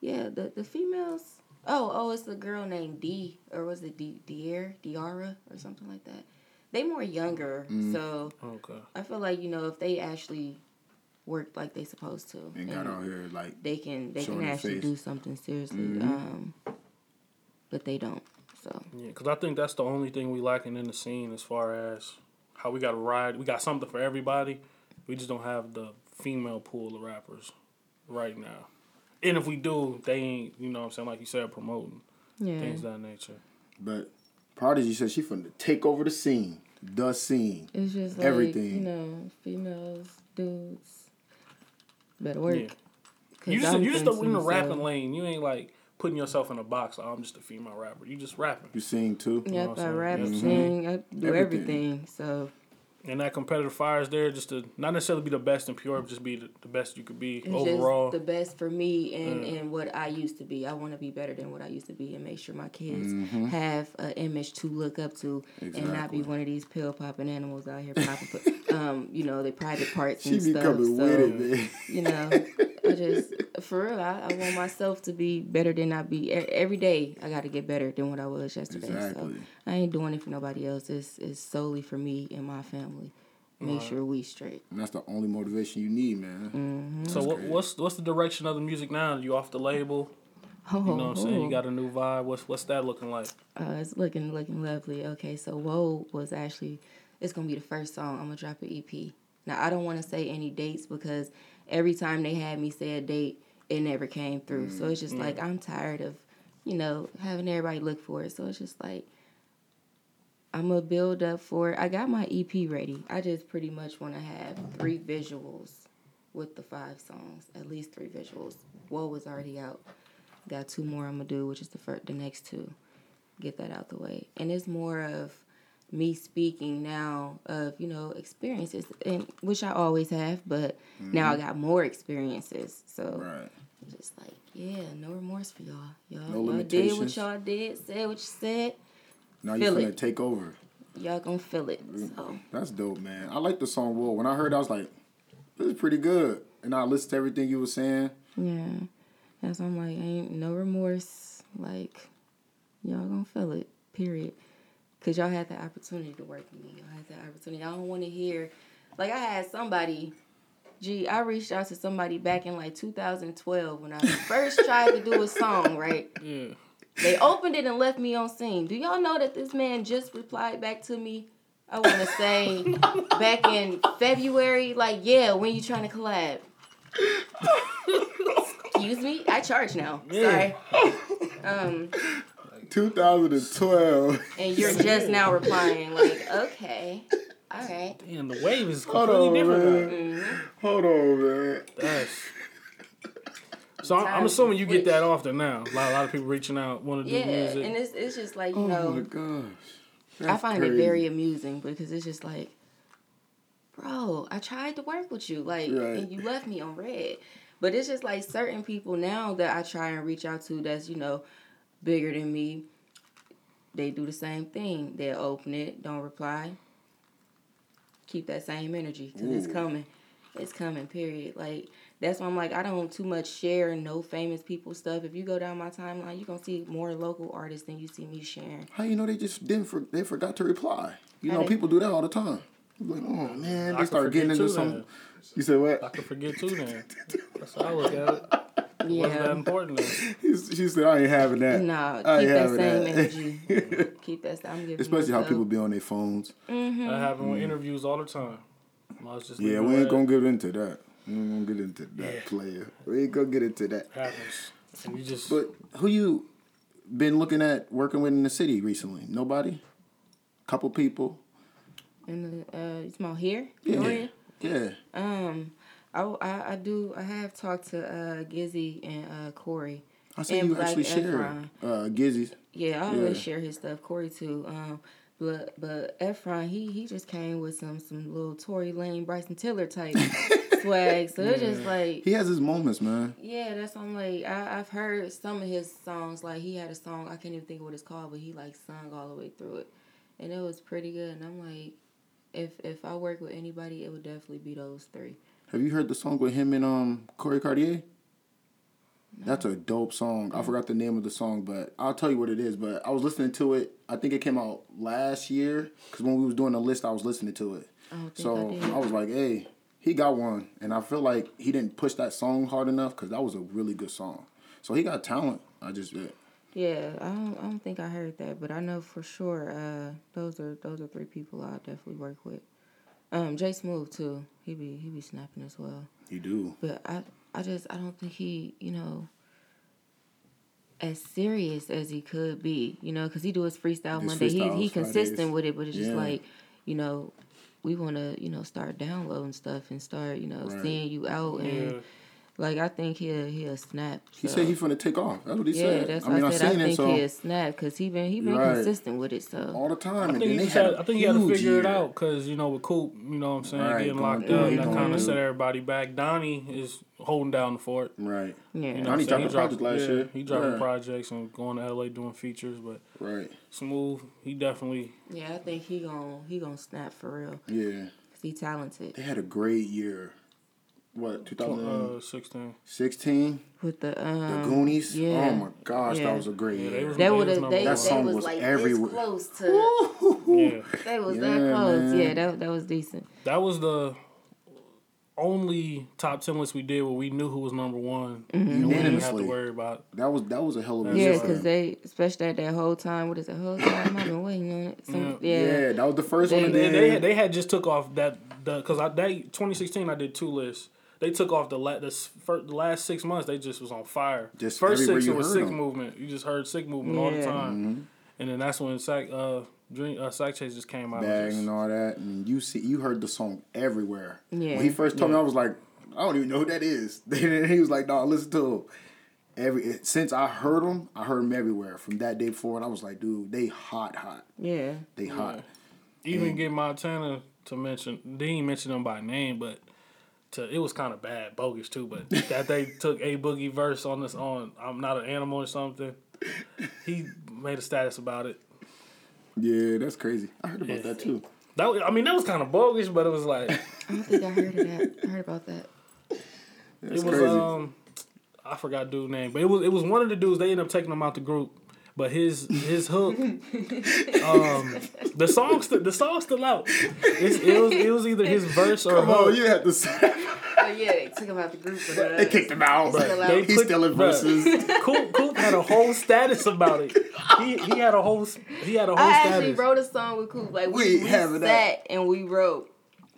yeah, the the females. Oh, oh, it's the girl named D, or was it D Dier Diara or something like that. They more younger, Mm. so Okay. I feel like you know if they actually work like they supposed to, And got out here like they can they can actually face. Mm-hmm. do something seriously. Um, but they don't. So Yeah, because I think that's the only thing we lacking in the scene as far as how we got to ride. We got something for everybody. We just don't have the female pool of rappers right now. And if we do, they ain't, you know what I'm saying, like you said, promoting yeah, things of that nature. But Pradeje said she finna take over the scene. The scene. it's just like Everything. you know, females, dudes, better work. Yeah. 'Cause You just, I'm you just thinking, in the so- rapping lane. You ain't like putting yourself in a box. Like, oh, I'm just a female rapper. You just rapping. You sing too. Yep, what I I'm rap, saying? sing, I do Everything. everything. So And that competitive fire is there just to not necessarily be the best in pure, but just be the, the best you could be it's overall. just the best for me and, and what I used to be. I want to be better than what I used to be and make sure my kids have an image to look up to and not be one of these pill popping animals out here popping, um, you know, their private parts She and be stuff. coming so, with it, man. you know, I just for real, I, I want myself to be better than I be E- every day. I got to get better than what I was yesterday. Exactly. So I ain't doing it for nobody else. It's it's solely for me and my family. Make sure we straight. And that's the only motivation you need, man. so what, what's what's the direction of the music now? You off the label? Oh, You know what I'm saying? oh. You got a new vibe. What's what's that looking like? Uh, it's looking looking lovely. Okay, so Whoa was actually it's gonna be the first song. I'm gonna drop an EP. Now I don't want to say any dates because every time they had me say a date, it never came through. So it's just mm-hmm. like I'm tired of, you know, having everybody look for it. So it's just like I'm gonna build up for it. I got my EP ready. I just pretty much want to have three visuals with the five songs, at least three visuals. Whoa was already out. Got two more I'm gonna do, which is the first, the next two. Get that out the way, and it's more of me speaking now of you know experiences, and which I always have, but now I mm-hmm. got more experiences. So Right. just like yeah, no remorse for y'all. Y'all, No y'all did what y'all did, said what you said. Now you Feel finna it. take over. Y'all gonna feel it. Mm. So That's dope, man. I like the song Whoa. When I heard it, I was like, this is pretty good. And I listened to everything you were saying. yeah, that's I'm like ain't no remorse. Like y'all gonna feel it. Period. Cause y'all had the opportunity to work with me. Y'all had the opportunity. I don't want to hear, like I had somebody. Gee, I reached out to somebody back in like 2012 when I first tried to do a song. Right. Yeah. They opened it and left me on scene. Do y'all know that this man just replied back to me? I want to say back in February, like, yeah, when you trying to collab? Excuse me, I charge now. Sorry. Um, 2012. and you're just now replying, like, okay, all right. Damn, the wave is Hold on, different. man. now. Hold on, man. That's. So I'm, I'm assuming you get switch. that often now. A lot, a lot of people reaching out, want to do Yeah, music. and it's it's just like you Oh know. my gosh. I That's find it very amusing because it's just like, bro, I tried to work with you, like, Right. and you left me on red. But it's just like certain people now that I try and reach out to that's, you know, bigger than me. They do the same thing. They'll open it, don't reply. Keep that same energy because it's coming. It's coming, period. Like, that's why I'm like, I don't too much share no famous people stuff. If you go down my timeline, you're going to see more local artists than you see me sharing. How you know they just didn't for, they forgot to reply? You How know, they- people do that all the time. I'm like, oh man, I they could start getting into too, some. then. You said what? I what? could forget too then. That's how I look at it. Wasn't that Yeah. important then? He- She said, I ain't having that. Nah, I keep that having same that. energy. keep that. I'm giving. Especially how myself- people be on their phones. Mm-hmm. That happen with interviews all the time. Just Yeah, we ain't gonna get into that. We ain't gonna get into that Yeah. player. We ain't gonna get into that. happens. And you just But who you been looking at working with in the city recently? Nobody? Couple people? In the, uh, you about here, Yeah. Yeah. Um, I, I I do. I have talked to uh Gizzy and uh Corey. I see you Black actually share uh, Gizzy's. Yeah, I always Yeah. share his stuff. Corey too. Um, but but Efron, he he just came with some some little Tory Lanez, Bryson Tiller type swag. So it's just like He has his moments, man. Yeah, that's what I'm like. I, I've heard some of his songs. Like he had a song I can't even think of what it's called, but he like sung all the way through it, and it was pretty good. And I'm like, if if I work with anybody, it would definitely be those three. Have you heard the song with him and um Corey Cartier? That's a dope song. I forgot the name of the song, but I'll tell you what it is. But I was listening to it. I think it came out last year because when we was doing the list, I was listening to it. So I. I was like, hey, he got one, and I feel like he didn't push that song hard enough because that was a really good song. So he got talent. I just yeah. Yeah, I don't I don't think I heard that, but I know for sure. Uh, those are those are three people I'll definitely work with. Um, Jay Smooth too. He be he be snapping as well. you do. But I I just I don't think he you know as serious as he could be, you know, because he do his freestyle His Monday. freestyles he he Fridays. consistent with it, but it's just Yeah. like, you know, we want to you know start downloading stuff and start you know Right. seeing you out yeah. And Like I think he'll he'll snap. He said he's gonna take off. That's what he Yeah, said. that's I what mean, I, I said. I seen it think so he'll snap because he been he been Right. consistent with it. So all the time. I think, he they just had had, a I think he had to huge figure it out because you know with Coop, you know what I'm saying, Right, getting going locked up, what that kind of through. set everybody back. Donnie is holding down the fort. Right. yeah, You know, Donnie what I'm saying? dropped He a project last yeah, year. He dropping Yeah. projects and going to LA doing features, but Right. smooth. He definitely yeah. I think he gon' he gonna snap for real. Yeah. 'Cause he talented They had a great year. What, 2016? uh, 16. with the um, the Goonies? Yeah, Oh my gosh, Yeah. that was a great Yeah, year. was- They would have. number They, one. they That song was, was like everywhere. this close to. Yeah, They was Yeah, that close. man. Yeah, that that was decent. that was the only top ten list we did where we knew who was number one. Mm-hmm. And we didn't have to worry about. That was that was a hell of a Yeah, because they, especially at that whole time. What is it? Whole time I've been waiting on it. Some, Yeah. yeah. yeah. that was the first They- one. They, They, they, they had just took off that the because I that 2016 I did two lists. They took off the la- the, s- fir- the last six months. They just was on fire. Just First six it was sick sick 'em. movement. You just heard sick movement all the time. Mm-hmm. And then that's when Sack uh Dream uh, Sack Chase just came out. bag Just- and all that, and you see, you heard the song everywhere. Yeah. When he first told me, I was like, I don't even know who that is. Then he was like, No, listen to him. Every since I heard him, I heard him everywhere. From that day forward, I was like, dude, they hot, hot. yeah. They hot. even get Montana to mention. They didn't mention them by name, but to it was kind of bad, bogus too. But that they took A Boogie verse on this on I'm not an animal or something. He made a status about it. Yeah, that's crazy. I heard about that too. That was, I mean that was kind of bogus, but it was like I don't think I heard of that. I heard about that. That's it was crazy. um I forgot dude name, but it was it was one of the dudes. They ended up taking him out the group, but his his hook, um, the song st- the song's still out. It's, it was it was either his verse or Come hook. on, you had to say. Oh yeah, they took him out the group for that. they kicked him out. It's still out. They He's put- still in verses. Coop, Coop had a whole status about it. He, he had a whole he had a whole I actually wrote a song with Coop. Like We we, ain't we having sat that. and we wrote.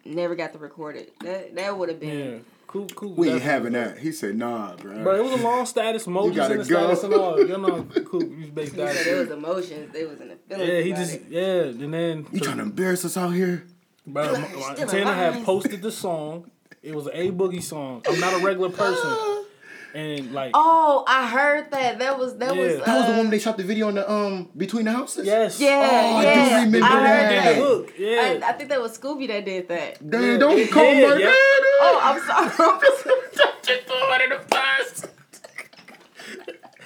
Never got to record it. That that would have been. yeah, Coop, Coop. We ain't definitely- having that. He said, nah, bro. Bro, it was a long status, emojis gotta in the go. status and all. You know, Coop, you big He said status. it was emotions. They was in the. Yeah, he just it. yeah, and then you trying to embarrass us out here? Bro, Still Montana had posted the song. It was an A Boogie song. I'm not a regular person, oh. And like Oh, I heard that. That was that was. Uh, That was the one they shot the video in the um between the houses. yes, Yeah, Oh, I do remember I heard that. Did that. the hook, I, yeah. I think that was Scooby that did that. Damn, don't Yeah, call him yeah, like yeah. that. Oh, I'm sorry.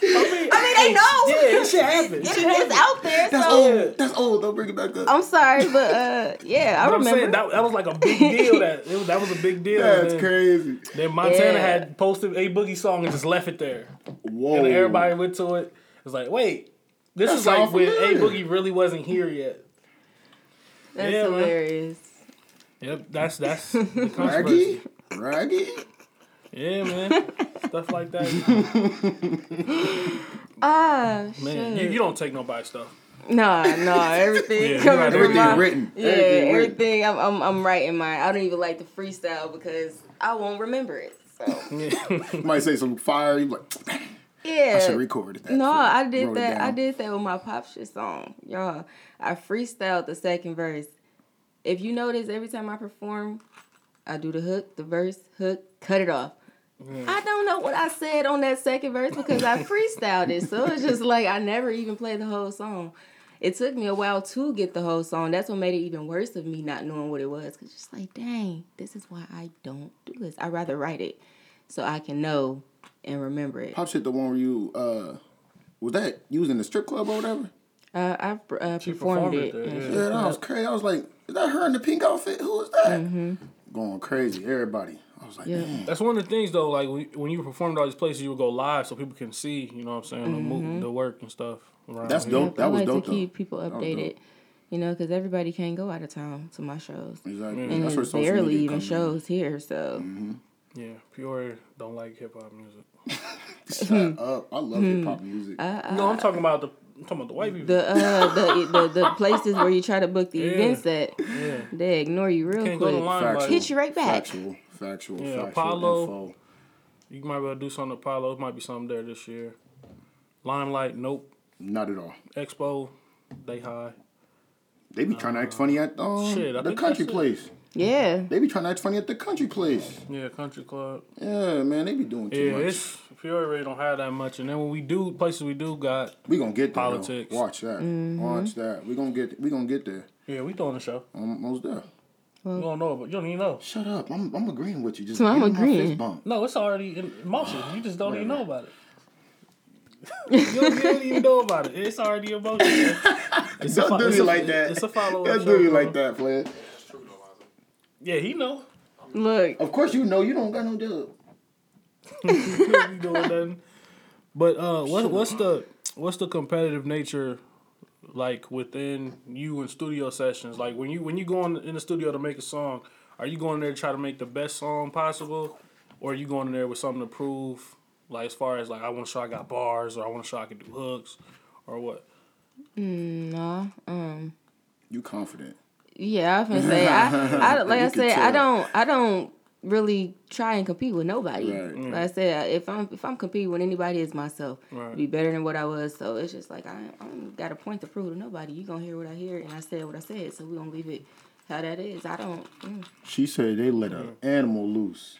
I mean, they know. Yeah, it should happen. It It- should it's out there. That's so old. That's old. Don't bring it back up. I'm sorry, but uh, yeah, I But I'm remember. saying that, that was like a big deal. That it was, that was a big deal. That's then, crazy. Then Montana Yeah. had posted A Boogie song and just left it there, Whoa. and everybody went to it. It was like, wait, this That is like when A Boogie really wasn't here yet. That's Yeah, man. hilarious. Yep, that's that's the Raggy. Raggy. Yeah, man, stuff like that. Ah, Man, shit. you, you don't take nobody's stuff. Nah, nah, everything Yeah, coming right, Everything my written. Yeah, Everything written. I'm, I'm I'm writing mine. I don't even like to freestyle because I won't remember it. So Yeah. Might say some fire. You like, yeah. I should record that. No, I did that. I did that with my pop shit song, y'all. I freestyled the second verse. If you notice, every time I perform, I do the hook, the verse, hook, cut it off. I don't know what I said on that second verse because I freestyled it. So it's just like I never even played the whole song. It took me a while to get the whole song. That's what made it even worse of me not knowing what it was. Cause just like, dang, this is why I don't do this. I rather write it so I can know and remember it. Pop shit, the one where you uh, was that you was in the strip club or whatever? Uh, I uh, performed, performed it. it and yeah. shit. Yeah, that was crazy. I was like, is that her in the pink outfit? Who is that? Mm-hmm. Going crazy. Everybody. I was like, Yeah. damn. That's one of the things though. Like when, when you performed at all these places, you would go live so people can see. You know what I'm saying? The, mo- mm-hmm. the work and stuff. around That's here. dope. That I was like dope to though. keep people updated, you know, because everybody can't go out of town to my shows, Exactly. and That's it's barely even come in. shows here. So mm-hmm. Yeah, Peoria don't like hip hop music. Shut up. I love mm-hmm. hip hop music. Uh, uh, no, I'm talking about the I'm talking about the white people. the uh the, the the places where you try to book the Yeah. events that yeah, they ignore you real can't go to quick. Limelight. Hit you right back. Factual. Factual. Yeah, factual Apollo. info. You might be able to do something at Apollo. It might be something there this year. Limelight, nope. Not at all. Expo, they high. They be trying to act funny at um, Shit, the country that's it. place. Yeah. They be trying to act funny at the country place. Yeah, country club. Yeah, man, they be doing too Yeah, much. it's Peoria really don't have that much, and then when we do places we do got. we gonna get there. though. Politics. Watch that. Mm-hmm. Watch that. We gonna get. We gonna get there. Yeah, we throwing the show. Almost there. You don't know, but you don't even know. Shut up. I'm. I'm agreeing with you. Just So I'm give me agreeing. bump. No, it's already in motion. You just don't even know about it. you, don't, you don't even know about it. It's already in motion. It's Don't fo- do it's me like that. It's a follow up. Don't up. do me like that, player. Yeah, he know. Look. Of course you know you don't got no job. He couldn't be doing nothing. But uh, what, what's the what's the competitive nature like within you and studio sessions? Like when you when you go in, in the studio to make a song, are you going there to try to make the best song possible, or are you going in there with something to prove? Like as far as like I want to show I got bars, or I want to show I can do hooks, or what? No. Um. You confident? Yeah, I was gonna say I, I like You I can said, I don't I don't really try and compete with nobody. Right. Like I said, if I'm if I'm competing with anybody, it's myself. Right. Be better than what I was. So it's just like I I don't got a point to prove to nobody. You gonna hear what I hear, and I said what I said. So we gonna leave it how that is. I don't. Mm. She said they let an animal loose.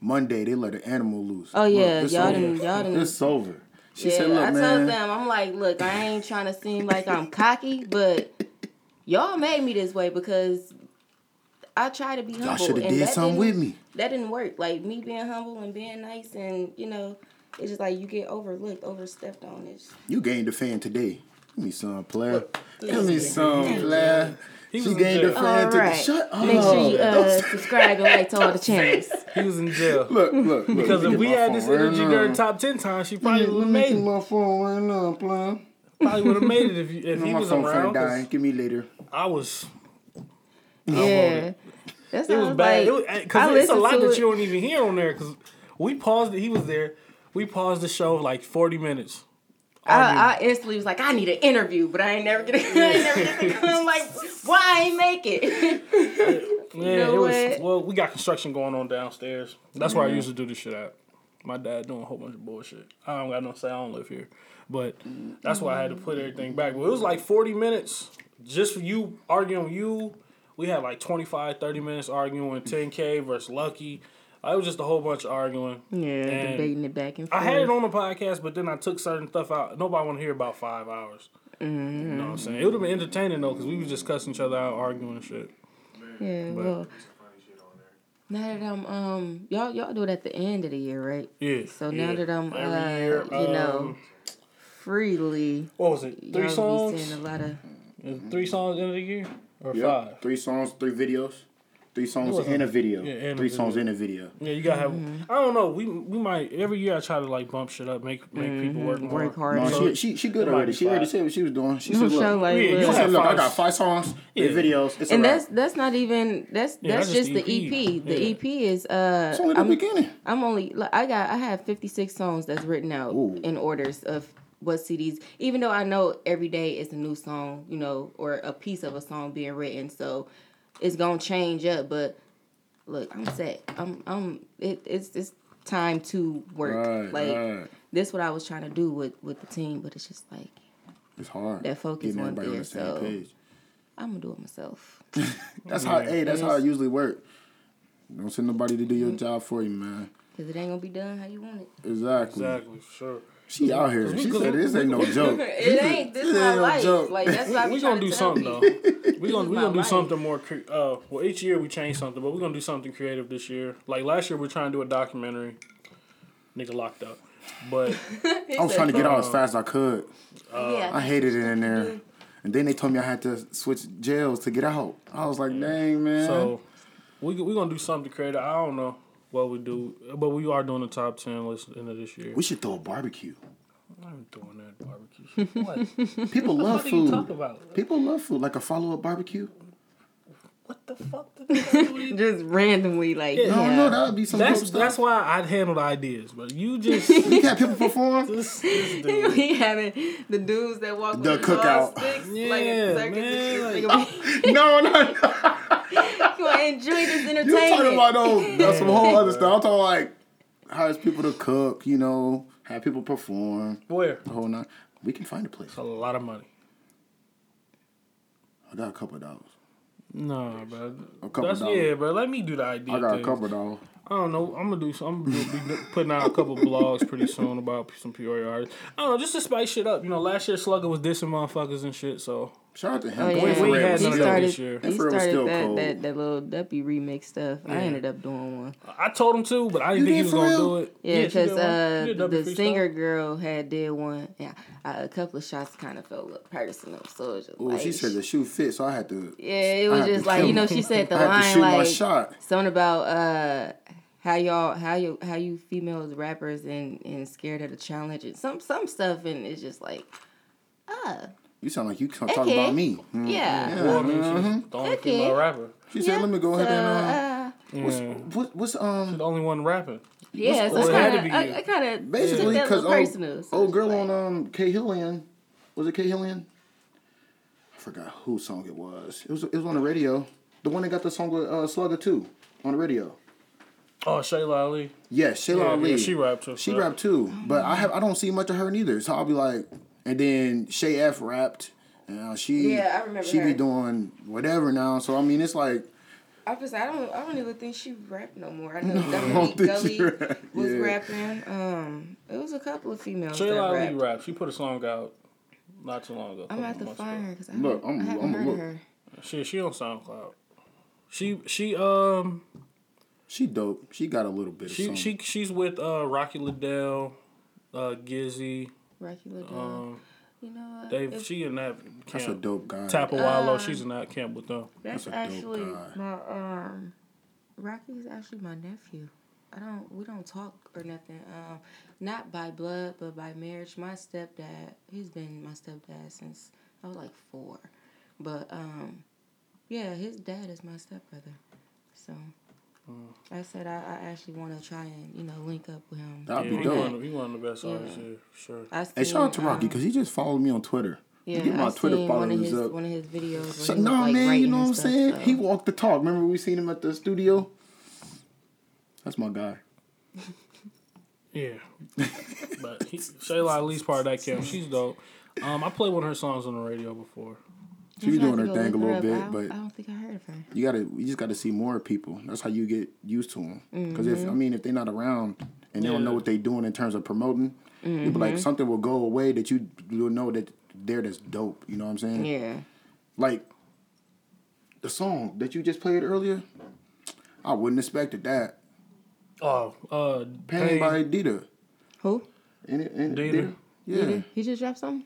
Monday they let an animal loose. Oh, yeah, it's y'all over. done- y'all done- It's over. She yeah, said, "Look, I man." told them I'm like, look, I ain't trying to seem like I'm cocky, but y'all made me this way because I try to be humble. Y'all should have and did that something didn't- with me. that didn't work. Like me being humble and being nice, and you know, it's just like you get overlooked, overstepped on. It's You gained a fan today. Give me some player. Give me some player. He She gained a fan all today. right. Shut up. Make sure you uh, subscribe and like to all the channels. He was in jail. Look, look, look. Because if we had this right energy now. during top ten times, she probably Let would have made it. my phone right now, player. Probably would have made it if you, if he was around. finna 'cause die. Give me later. I was. Yeah, that's It was bad. Like, It was, eh, I cause it's a lot that it. you don't even hear on there. Cause we paused it. He was there. We paused the show like forty minutes. I, I instantly was like, I need an interview, but I ain't never get. It. I ain't never get to come. Like, why I ain't make it? Yeah, know it was. Well, we got construction going on downstairs. That's where I mm-hmm. usually do this shit at. My dad doing a whole bunch of bullshit. I don't got no say. I don't live here, but that's why I had to put everything back. But it was like forty minutes just for you arguing with you. We had like 25, 30 minutes arguing 10K versus Lucky. It was just a whole bunch of arguing. yeah, And debating it back and forth. I had it on the podcast, but then I took certain stuff out. Nobody want to hear about five hours. You know what I'm saying? It would have been entertaining though, because we was just cussing each other out, arguing and shit. Yeah, well. Now that I'm um y'all y'all do it at the end of the year, right? Yeah. So yeah. now that I'm Every uh year, you know um, freely, what was it? Three songs. a lot of Three songs in the year or Yep. five? Three songs, three videos. Three songs wasn't- in a video. Yeah, and a three songs video. in a video. Yeah, you gotta have. Mm-hmm. I don't know. We we might every year I try to like bump shit up, make make people work more. Mm-hmm. Work hard. No, So- she, she she good already. She already said what she was doing. She no said, show look, like Yeah, you look. she said, look, I got five songs, Yeah. three videos. It's and a that's that's not even that's Yeah, that's, that's just just the the EP. The EP is uh It's only the I'm, beginning. I'm only like, I got I have 56 songs that's written out Ooh. in orders of what CDs. Even though I know every day is a new song, you know, or a piece of a song being written, so it's gonna change up. But look, I'm set. I'm I'm it, it's it's time to work. Right, like right. this, what I was trying to do with with the team, but it's just like It's hard. That focus Getting wasn't everybody on there, the so- page. I'm gonna do it myself. That's how. Hey, that's how I usually work. Don't send nobody to do Mm-hmm. your job for you, man. Cause it ain't gonna be done how you want it. Exactly. Exactly, sure. She out here. She said this ain't no joke. It ain't. This It is my ain't no life. joke. Like that's what I be We trying gonna to do tell something people. though. We gonna we gonna do life. something more. Cre- uh, well, each year we change something, but we're gonna do something creative this year. Like last year, we are trying to do a documentary. Nigga locked up, but I was trying to get out as fast as I could. yeah, I hated it in there. And then they told me I had to switch jails to get out. I was like, dang, man. so we we gonna do something creative. I don't know what we do, but we are doing the top ten list end of this year. we should throw a barbecue. I'm doing that barbecue. What? People love what do you talk food. about? People love food. Like a follow up barbecue. What the fuck? did that do with it? just randomly like Yeah. yeah. I don't. That would be some That's stuff. that's why I handle the ideas, but you just You got people perform. this, this dude. he having the dudes that walk The with cookout. the sticks Yeah, in circus man, like- shit. Like, no, no, no. You enjoy this entertainment. You entertainment. talking about those? That's some whole other stuff. I'm talking like hires people to cook. You know, have people perform. Where? The whole nine. We can find a place. A lot of money. I got a couple of dollars. Nah, bro. A couple That's dollars. yeah, bro. Let me do the idea. I got a thing. couple though. I don't know. I'm gonna do. Some, I'm gonna be putting out a couple blogs pretty soon about some Peoria artists. I don't know, just to spice shit up. You know, last year Slugger was dissing motherfuckers and shit. So Shout out to him. Oh, Boy yeah. for We had he none of still- that started, this year. he That was started still that, cold. that, that little Duppy remix stuff. I ended up doing one. I told him to, but I didn't You think he was gonna do it. Yeah, because did one. uh, the freestyle. singer girl had did one. Yeah, I, a couple of shots kind of felt a little personal, so it was just Well, like, she said the shoe fit, so I had to. yeah, it was had just like you know she said the I had to line shoot my like shot. something about uh how y'all how you how you females rappers and and scared of the challenge and some some stuff and it's just like ah You sound like you talk Okay. about me. Mm. yeah. Well, I mean, she's the only Okay. female rapper. She said, "Let me go ahead So, and uh, uh, Yeah. what, what's She's um the only one rapping. yeah, so well, it had to kind of I, you. I kind of basically that because little personal. so old girl like- on um K Hillian, was it K Hillian? I forgot whose song it was. It was it was on the radio. The one that got the song with uh, Slugger too on the radio. Oh, Shayla Ali. Yes, Shayla Yeah, Ali. yeah, she rapped too. She Yeah. rapped too, but I have I don't see much of her neither. So I'll be like, and then Shay F rapped, and uh, she Yeah, I remember she be doing whatever now. So I mean, it's like I was I don't I don't even think she rapped no more. I know don't Dominique Gully rap, was yeah. rapping. Um, it was a couple of females that Shayla Ali rapped. rapped. She put a song out not too long ago. I'm gonna have to couple months find her because I, Look, I'm- I haven't I'ma heard look. her. She she on SoundCloud. She she um she dope. She got a little bit she something. she she's with uh Rocky Liddell, uh Gizzy, Rocky Liddell. um you know what? they If- she in that That's a dope guy. Tapawalo, she's in that camp with them. That's, That's a dope actually guy. my um Rocky is actually my nephew. I don't we don't talk or nothing. Um not by blood but by marriage. My stepdad, he's been my stepdad since I was like four. But um yeah, his dad is my stepbrother. So I said I, I actually want to try and, you know, link up with him. That'd Yeah, be he dope. one, of, he one of the best Yeah. artists here, sure. I Hey, shout out to seen, Rocky um, because he just followed me on Twitter. Yeah, Get my I Twitter seen one of his up. one of his videos. Where So, he was, nah, like, man, you know what I'm stuff, saying? so- He walked the talk. Remember we seen him at the studio? That's my guy. Yeah, but he, Shayla Ali's part of that camp. She's dope. Um, I played one of her songs on the radio before. She was doing her thing a little bit, up. I but I don't think I heard of her. you gotta, you just gotta see more people. That's how you get used to them. Because Mm-hmm. if I mean, if they're not around and they don't know what they're doing in terms of promoting, you'll be like Mm-hmm. something will go away that you you'll know that they're that's dope. You know what I'm saying? Yeah. Like the song that you just played earlier. I wouldn't expected that. Oh, uh, Pain, Pain, by Dita. Who? Ain't it, ain't Dita. Dita? Yeah. He just dropped something?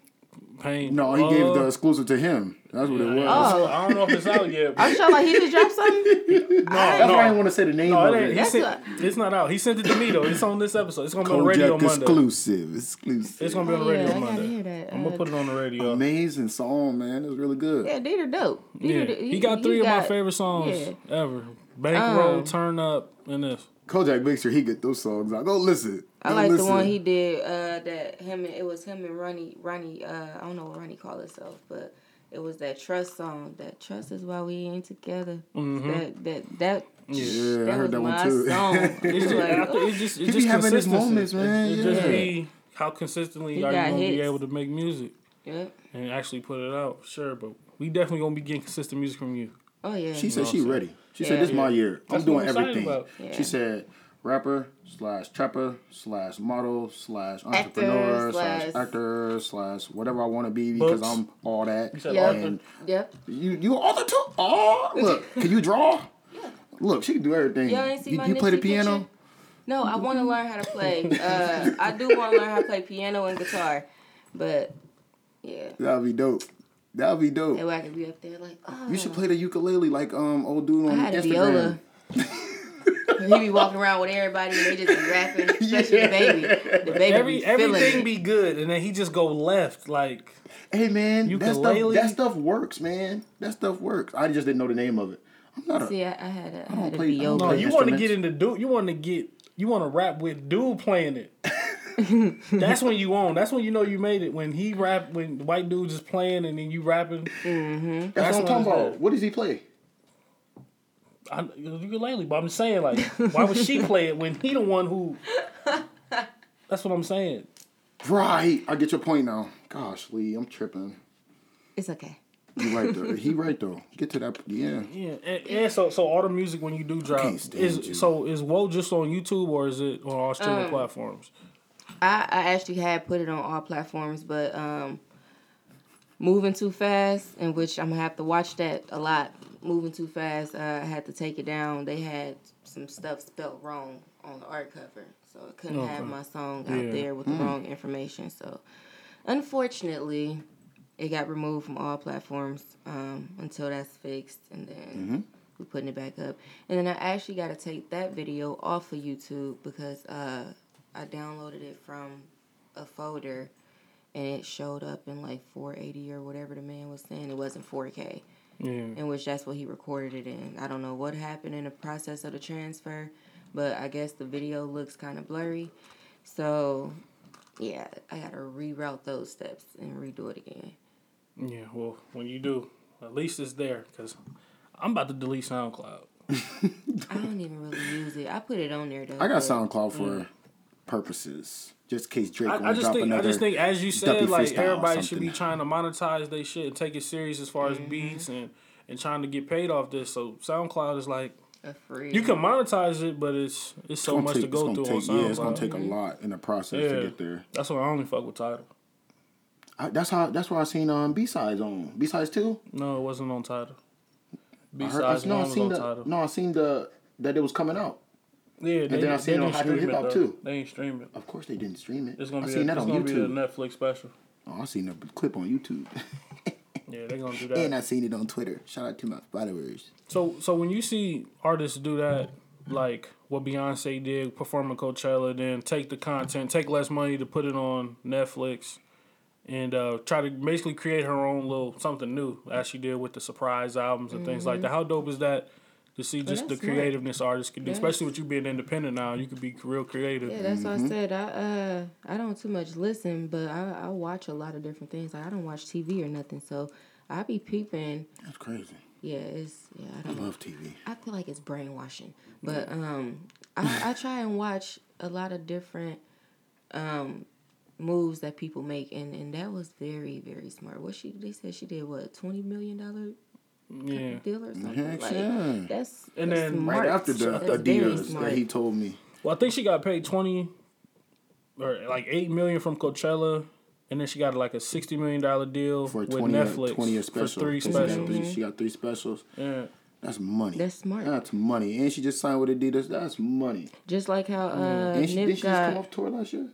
Pain. No, he gave Uh, the exclusive to him. That's what it was. Oh. I don't know if it's out yet. I'm sure like he just dropped something. No, that's why I didn't want to say the name No, of it ain't. it. He That's sent, what- it's not out. He sent it to me though. It's on this episode. It's gonna be on the radio Monday. exclusive. Exclusive. It's gonna be on the Oh, radio yeah, I Monday. hear that. I'm gonna put it on the radio. Amazing song, man. It was really good. Yeah, Dieter dope. Yeah, Dieter, he got three of my favorite songs yeah. ever. Bankroll, Um, Turn Up, and this. Kojak, make sure he get those songs out. Go listen. I Go like the listen. one he did. Uh, that him and it was him and Ronnie. Ronnie. Uh, I don't know what Ronnie called himself, but it was that trust song. That trust is why we ain't together. Mm-hmm. That that that. Yeah, I that heard was that one my too. song. It's just, Like, it's just, it's be just having his moments, man, It, it just yeah. be how consistently He are you gonna be able to make music Yep. and actually put it out. Sure, but we definitely gonna be getting consistent music from you. Oh yeah. She said No, she ready. She Yeah. said this is my year. I'm That's doing I'm excited everything. about. Yeah. She said rapper slash trapper slash model slash entrepreneur slash slash- actor slash whatever I want to be because Books. I'm all that. said Yep. And Yep. you you all the two. Oh, look, can you draw? Look, she can do everything. Y'all ain't see you my you play the piano? picture? No, I want to learn how to play. Uh, I do want to learn how to play piano and guitar, but yeah, That'd be dope. That'd be dope. that way I could be up there like, oh, You should play the ukulele like um old dude I on had a Instagram. viola. he be walking around with everybody and they just be rapping, especially the baby. The baby Every be feeling everything it. be good, and then he just go left. Like Hey man, that stuff that stuff works, man. That stuff works. I just didn't know the name of it. I'm not a See, I, I had a, I don't had a play- I don't no, you want to instruments. get into dude. You want to get. You want to rap with dude playing it. That's when you on. That's when you know you made it. When he rap, when the white dude just playing and then you rapping. That's, That's what I'm talking about. What does he play? I, ukulele, but I'm saying like, why would she play it when he the one who? That's what I'm saying. Right. I get your point now. Gosh, Lee, I'm tripping. It's okay. You right though. He right though. Get to that. Yeah. Yeah, and, and so so all the music when you do drop is you. so is Whoa just on YouTube or is it on all streaming Um, platforms? I, I actually had put it on all platforms, but um, moving too fast, in which I'm gonna have to watch that a lot. Moving too fast, uh, I had to take it down. They had some stuff spelled wrong on the art cover, so I couldn't have my song Yeah. out there with the wrong information. So, unfortunately, it got removed from all platforms um, until that's fixed, and then we're putting it back up. And then I actually got to take that video off of YouTube because uh, I downloaded it from a folder, and it showed up in like 480 or whatever the man was saying. It wasn't 4K, Yeah, in which that's what he recorded it in. I don't know what happened in the process of the transfer, but I guess the video looks kind of blurry. So, yeah, I got to reroute those steps and redo it again. yeah. Well, when you do, at least it's there because I'm about to delete SoundCloud. I don't even really use it. I put it on there though. I got SoundCloud for mm. Purposes, just in case Drake I, I to just drop think another. I just think as you Duppy said, like freestyle everybody should be trying to monetize their shit and take it serious as far as Mm-hmm. beats and and trying to get paid off this. So SoundCloud is like a free. you can monetize it, but it's it's so gonna much take- to go through gonna on take, SoundCloud. Yeah, it's gonna take a lot in the process Yeah. to get there. That's why I only fuck with Tidal. I, that's how. That's where I seen um B sides on B sides too. No, it wasn't on Tidal. B I heard, I, sides no, one I seen on the Tidal. no, I seen the that it was coming out. Yeah, they, then I they seen it on didn't Hot Hip it Hop, though. too. They ain't stream it. Of course, they didn't stream it. It's gonna I seen a, that it's on gonna be a YouTube. Netflix special. Oh, I seen the clip on YouTube, Yeah, they're gonna do that. and I seen it on Twitter. Shout out to my followers. So so when you see artists do that, like what Beyonce did, perform at Coachella, then take the content, take less money to put it on Netflix, and uh, try to basically create her own little something new, as she did with the surprise albums and things like that. How dope is that? To see just the that's smart. creativeness artists can do, Yes. especially with you being independent now, you could be real creative. Yeah, that's Mm-hmm. what I said. I uh I don't too much listen, but I I watch a lot of different things. Like I don't watch TV or nothing, so I be peeping. That's crazy. Yeah, it's yeah. I I don't. love TV. I feel like it's brainwashing, but um, I I try and watch a lot of different um moves that people make, and and that was very very smart. What she they said she did what twenty million dollar Yeah. deal or something. Heck like yeah. that's And that's then- smart. Right after the That's Adidas that he told me. Well, I think she got paid twenty or like eight million from Coachella, and then she got like a sixty million dollar deal for a with 20 year, Netflix 20 year for special. three So she got specials. three- She got three specials. Yeah. That's money. That's smart. That's money. And she just signed with Adidas. That's money. Just like how uh, and she, Nip did she just come got off tour last year?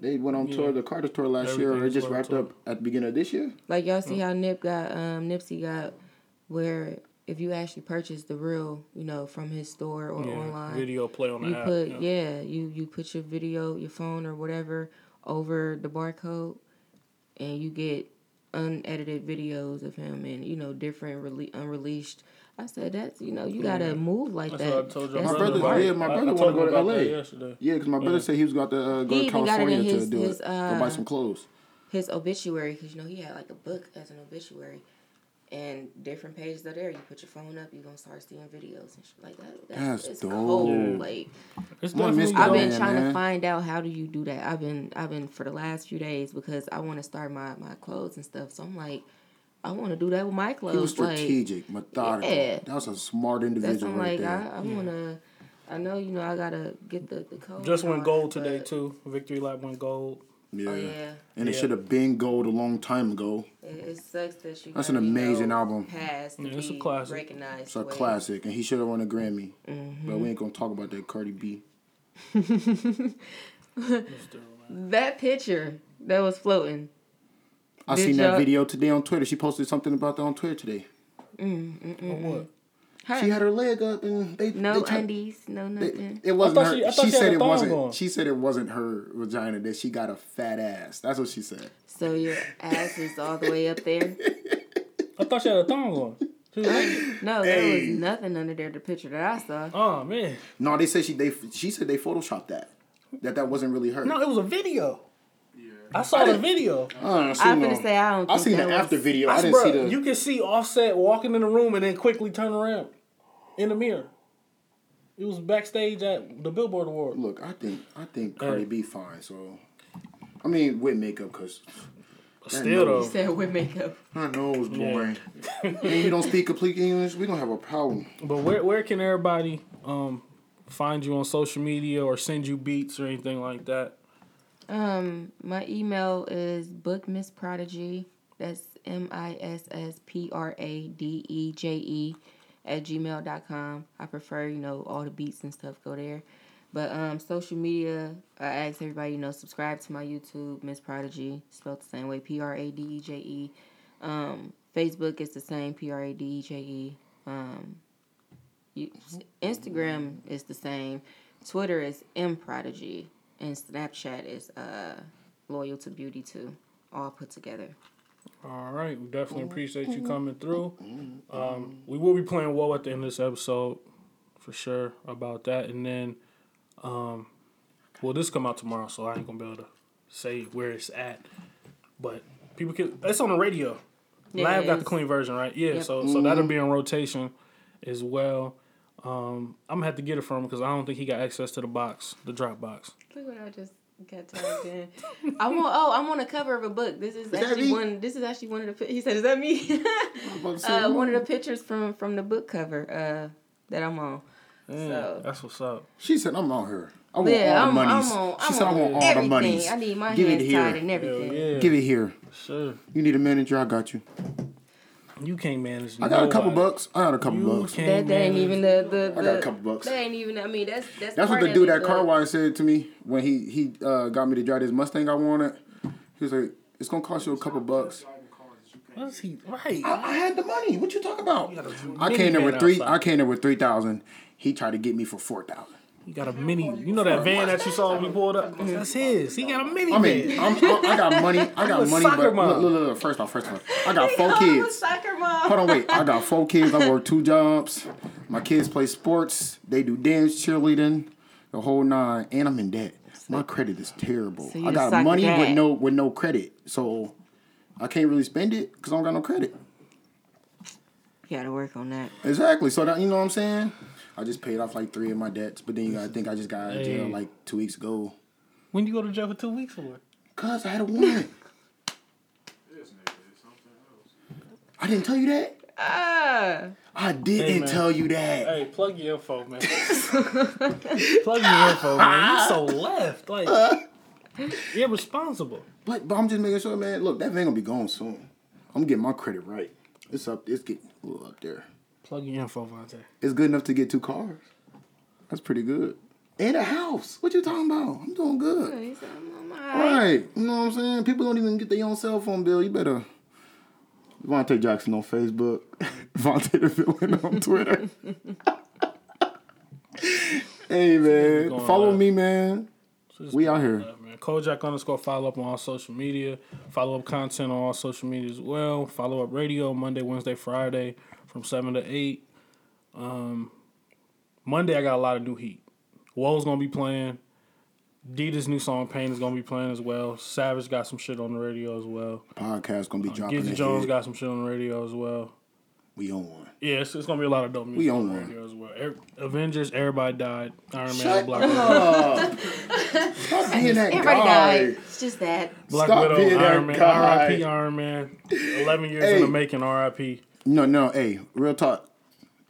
They went on tour, the Carter tour last year, Everything or it is just wrapped tour. up at the beginning of this year? like y'all see how Nip got um Nipsey got where if you actually purchase the real, you know, from his store or Yeah, online, video play on the you app. put yeah. yeah. you you put your video, your phone or whatever over the barcode, and you get unedited videos of him and you know different rele- unreleased. I said that's you know you gotta move like That's that. what I told you. That's My brother- smart. yeah, my I- I brother told wanna go to about LA. that Yesterday. Yeah, because my brother said he was going to uh, go He to even got it in California his- to do his, it. go buy uh, some clothes. his obituary because you know he had like a book as an obituary and different pages are there you put your phone up you're gonna start seeing videos and shit like that that's, That's it's dope. cold like It's I'm gonna miss definitely that i've been man, trying man. to find out how do you do that i've been i've been for the last few days because i want to start my my clothes and stuff so i'm like i want to do that with my clothes He was like strategic, methodical. Yeah. That was a smart individual i'm right like there. i, I want to i know you know i gotta get the the code Just and went gold today too. Victory lap went gold. Yeah. oh yeah And it should have been gold a long time ago. it, it sucks that you That's an amazing album. past to Yeah, it's a be classic. recognized It's a way- classic, and he should have won a Grammy. Mm-hmm. But we ain't gonna talk about that Cardi B. That picture that was floating. I Did seen that y'all- video today on Twitter. She posted something about that on Twitter today. Mm, mm, mm, on what? Her, She had her leg up, and they no they tried- undies, no They- nothing. it wasn't her. she- She, she said it wasn't. on. She said it wasn't her vagina. That she got a fat ass. That's what she said. So your ass is all the way up there. I thought she had a thong on. She. No, there Hey. was nothing under there. The picture that I saw. Oh man. No, they said she they she said they photoshopped that. That that wasn't really her. No, it was a video. I saw the video. Uh, I'm gonna say I don't. I Think seen that the was, after video. I I didn't bruh, see the. You can see Offset walking in the room and then quickly turn around in the mirror. It was backstage at the Billboard Award. Look, I think I think Cardi B fine. So, I mean, with makeup, cause Still though, He said with makeup. Her nose, boy. and you don't speak complete English, we gonna have a problem. but where where can everybody um find you on social media or send you beats or anything like that? Um, my email is bookmisspradeje. That's M I S S P R A D E J E at gmail.com. I prefer, you know, all the beats and stuff go there. But um, social media, I ask everybody, you know, subscribe to my YouTube, Miss Pradeje, spelled the same way, P R A D E J E. Um, Facebook is the same, P R A D E J E. Um, you, Instagram is the same. Twitter is M Pradeje, and Snapchat is uh, Loyal to Beauty too, all put together. All right, we definitely appreciate you coming through. Um, we will be playing Whoa at the end of this episode for sure about that, and then, um, well, this come out tomorrow, so I ain't gonna be able to say where it's at, but people can. It's on the radio. Yeah, Lab got the clean version, right? Yeah, Yep. so so that'll be in rotation as well. Um, I'm gonna have to get it from him because I don't think he got access to the box, the drop box. Look what I just got tagged in. I want. Oh, I'm on a cover of a book. This is, that actually one. This is actually one of the. pi- He said, "Is that me?" I'm about to say, uh, one of the pictures from from the book cover uh, that I'm on. So That's what's up. She said, I'm on her. I want yeah, all I'm, the I'm on. she I'm said, I want all everything. the monies. I need my Give it hands here. tied and everything. yeah, Give it here. sure. You need a manager, I got you. You can't manage. I got a couple bucks. I got a couple You bucks. That, that ain't even the the. I got a couple bucks. That ain't even. I mean, that's that's. That's what the dude it, at car but- wash said to me when he he uh, got me to drive this Mustang I wanted. He was like, "It's gonna cost you a couple bucks." What's he right? I, I had the money. What you talking about? got a I came there with three. outside. I came there with three thousand. He tried to get me for four thousand. He got a mini. You know that van that you saw when he pulled up? That's his. He got a mini I mean. I'm, I'm, I got money. I got money, but look, look, look, first off, first off, I got four kids. soccer mom. Hold on, wait. I got four kids. I work two jobs. My kids play sports. They do dance, cheerleading, the whole nine. And I'm in debt. My credit is terrible. So I got money with no with no credit, so I can't really spend it because I don't got no credit. You gotta work on that. Exactly. So that you know what I'm saying. I just paid off like three of my debts, but then you gotta think I just got out of jail Hey. like two weeks ago. When you go to jail for two weeks for? Cause I had a warrant. I didn't tell you that. Ah, I didn't man. tell you that. Hey, plug your info, man. plug your info, man. You so left, like irresponsible. But but I'm just making sure, man. Look, that van gonna be gone soon. I'm getting my credit right. It's up. It's getting a little up there. Plug your info, Vontae. It's good enough to get two cars. That's pretty good. And a house. What you talking about? I'm doing good. he said, I'm all right. Right. You know what I'm saying? People don't even get their own cell phone bill. You better. Vontae Jackson on Facebook. Vontae the villain on Twitter. hey man, follow on? me, man. Just We out here. left, man. Kojak underscore follow up on all social media. Follow up content on all social media as well. Follow up radio Monday, Wednesday, Friday from seven to eight. Um, Monday I got a lot of new heat. Whoa's gonna be playing. Dita's new song Pain is gonna be playing as well. Savage got some shit on the radio as well. Podcast gonna be dropping. Gizzy ahead. Jones got some shit on the radio as well. We on one. Yeah, it's, it's gonna be a lot of dope music We on on the one. radio as well. Er- Avengers, everybody died. Iron Man, Black Widow. Stop being that Everybody guy. died. It's just that. Black Stop Widow, being that Iron Man, guy. R.I.P. Iron Man. Eleven years in the making, R.I.P. No, no, hey, real talk.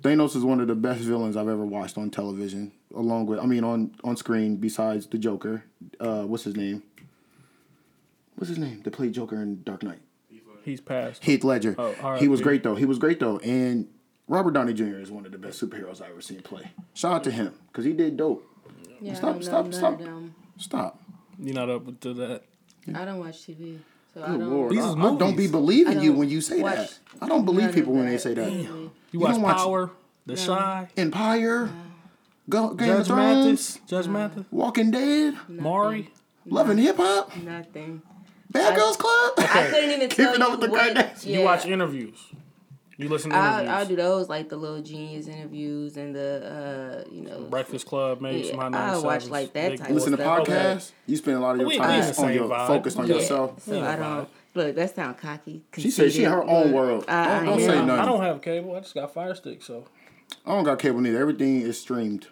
Thanos is one of the best villains I've ever watched on television, along with, I mean, on on screen. Besides the Joker, uh, what's his name? What's his name? That played Joker in Dark Knight. He's passed. Heath Ledger. Oh, R.I.P. he was great though. He was great though, and Robert Downey Jr. is one of the best superheroes I've ever seen play. Shout out to him because he did dope. Yeah, Stop, I don't stop, know stop. none. Stop. You're not up to that? I don't watch TV, so I don't. Lord. These I, I don't be believing I you don't when you say watch that. I don't believe none of people when they say that. You, You watch don't watch- Power, The Chi, Empire, Go, Game of Thrones, Mathis, Judge Mathis, Walking Dead, Maury. Love and Hip Hop, Nothing. Bad Girls Club. I couldn't even tell Keeping you up with the what. Kardashians. Yeah, You watch interviews. You listen to interviews. I I do those like the little genius interviews and the uh you know. Breakfast Club, maybe Yeah, some high I watch like that Big type Boy. Listen to stuff. Okay. podcasts. You spend a lot of your We- we time in on your vibe. focused on Yeah. yourself. So I don't look. That sound cocky. She said she in her own world. I- Don't- I don't am. say nothing. I don't have cable. I just got Fire Stick, so I don't got cable neither. Everything is streamed.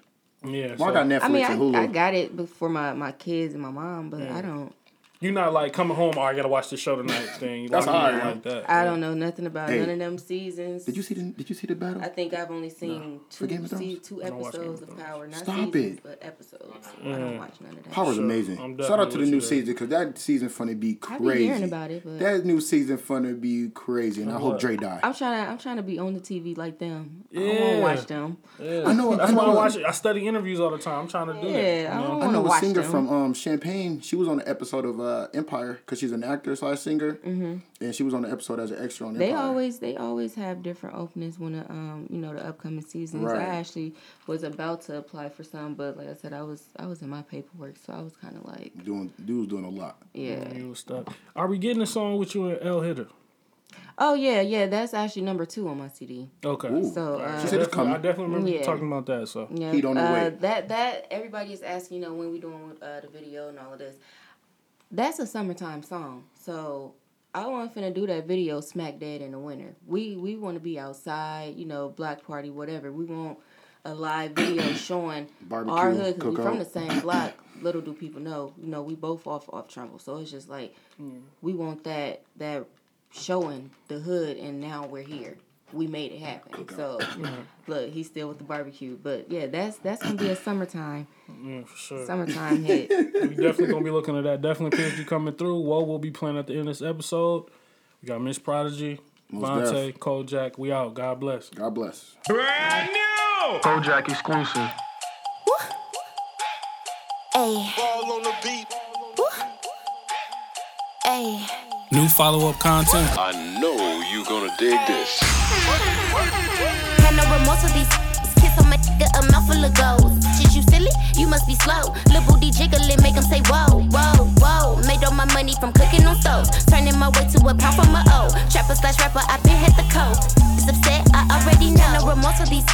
yeah. Well, so- I got Netflix I mean, and I, Hulu. I got it for my my kids and my mom, but I don't. You're not like coming home. Oh, I gotta watch the show tonight. Thing. That's like, how I you like that. I don't know nothing about Hey. none of them seasons. Did you see the Did you see the battle? I think I've only seen For Game two of Thrones? se- two don't watch Game episodes of of Power, not Stop seasons, it. but episodes. I don't watch none of that. Power's Sure. amazing. Shout out to the new with you season because that season finna be crazy. I crazy. be hearing about it, but That new season finna be crazy, and I hope what? Dre die. I'm trying to I'm trying to be on the TV like them. I don't Yeah. want to watch them. Yeah. I know. That's I why I know. watch it. I study interviews all the time. I'm trying to do that. Yeah, I know? I want to know a singer from um, Champagne. She was on an episode of uh, Empire because she's an actor slash singer, mm-hmm. and she was on the episode as an extra on They Empire. always they always have different openings when the um you know the upcoming seasons. Right. I actually was about to apply for some, but like I said, I was I was in my paperwork, so I was kind of like doing dude was doing a lot. yeah. You was stuck. Are we getting a song with you and L Hitter? Oh yeah, yeah. That's actually number two on my CD. Okay. Ooh. So uh, She said it's coming. I definitely remember Yeah. talking about that. So Yeah, Heat on the uh, way. That that everybody is asking, you know, when we doing uh, the video and all of this. That's a summertime song, so I wasn't finna do that video smack dead in the winter. We we want to be outside, you know, black party, whatever. We want a live video showing Barbecue, our hood because we from the same block. Little do people know, you know, we both off off Trumbull, so it's just like we want that that showing the hood, and now we're here. We made it happen. So look, he's still with the barbecue, but yeah, that's that's gonna be a summertime yeah, for sure. summertime hit. we definitely gonna be looking at that. Definitely PSG coming through. Whoa, we'll be playing at the end of this episode. We got Miss Pradeje, Most Vontae, def. Kojak. We out. God bless. God bless. Brand new Kojak exclusive. Ayy. Ayy. New follow up content. I know you gonna dig this. Had no remorse for these kiss on my nigga, a mouthful of gold. Shit, you silly? You must be slow. Lil' booty jiggling, make 'em say whoa, whoa, whoa. Made all my money from cooking on stoves. Turning my way to a pound from O. Trapper slash rapper, I been hit the code. It's upset, I already know. Had no remorse for these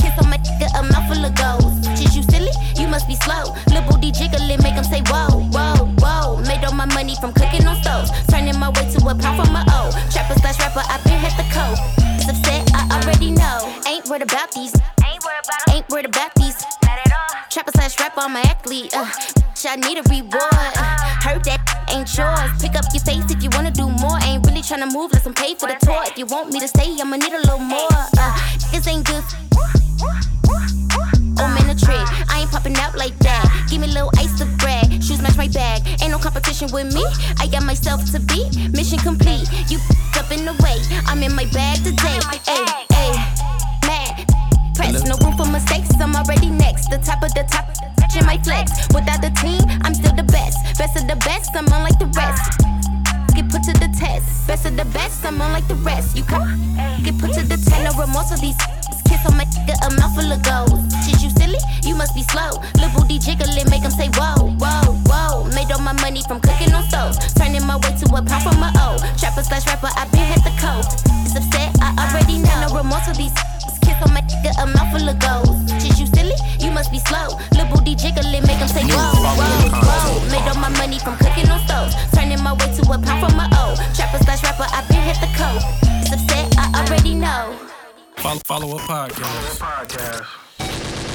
kiss on my nigga, a mouthful of gold. Shit, you silly? You must be slow. Lil' booty jiggling, make 'em say whoa, whoa, whoa. Made all my money from cooking on stoves. Turning my way to a pound from a O. Trapper slash rapper, I been hit the code. It's upset, I already know. Ain't worried about these. Ain't worried about Ain't worried about these. Not at all. Trapper slash rapper, I'm an athlete. Uh, bitch, I need a reward. Heard that ain't yours. Pick up your face if you wanna do more. Ain't really tryna move, let some pay for the tour. If you want me to stay, I'ma need a little more. Uh, this ain't good. I'm in a trick. I ain't popping out like that. Give me a little ice to brag. Shoes match my bag. Ain't no competition with me. I got myself to beat. Mission complete. You up in the way. I'm in my bag today. Hey, hey, mad. Press, no room for mistakes. I'm already next. The top of the top. Touching my flex. Without the team, I'm still the best. Best of the best. I'm unlike the rest. Get put to the test. Best of the best. I'm unlike the rest. You come. Get put to the test. No remorse for these. Kiss on my nigga, a mouthful of gold. Shit, you silly? You must be slow. Lil' booty jiggling, make 'em say whoa, whoa, whoa. Made all my money from cooking on stoves. Turning my way to a pound from my O. Trapper slash rapper, I been hit the code. It's upset, I already know. No remorse for these. Kiss on my nigga, a mouthful of gold. Shit, you silly? You must be slow. Lil' booty jiggling, make say whoa, whoa, whoa. Made all my money from cooking on stoves. Turning my way to a pound from my O. Trapper slash rapper, I been hit the code. It's upset, I already know. Follow, follow up podcast. Podcast.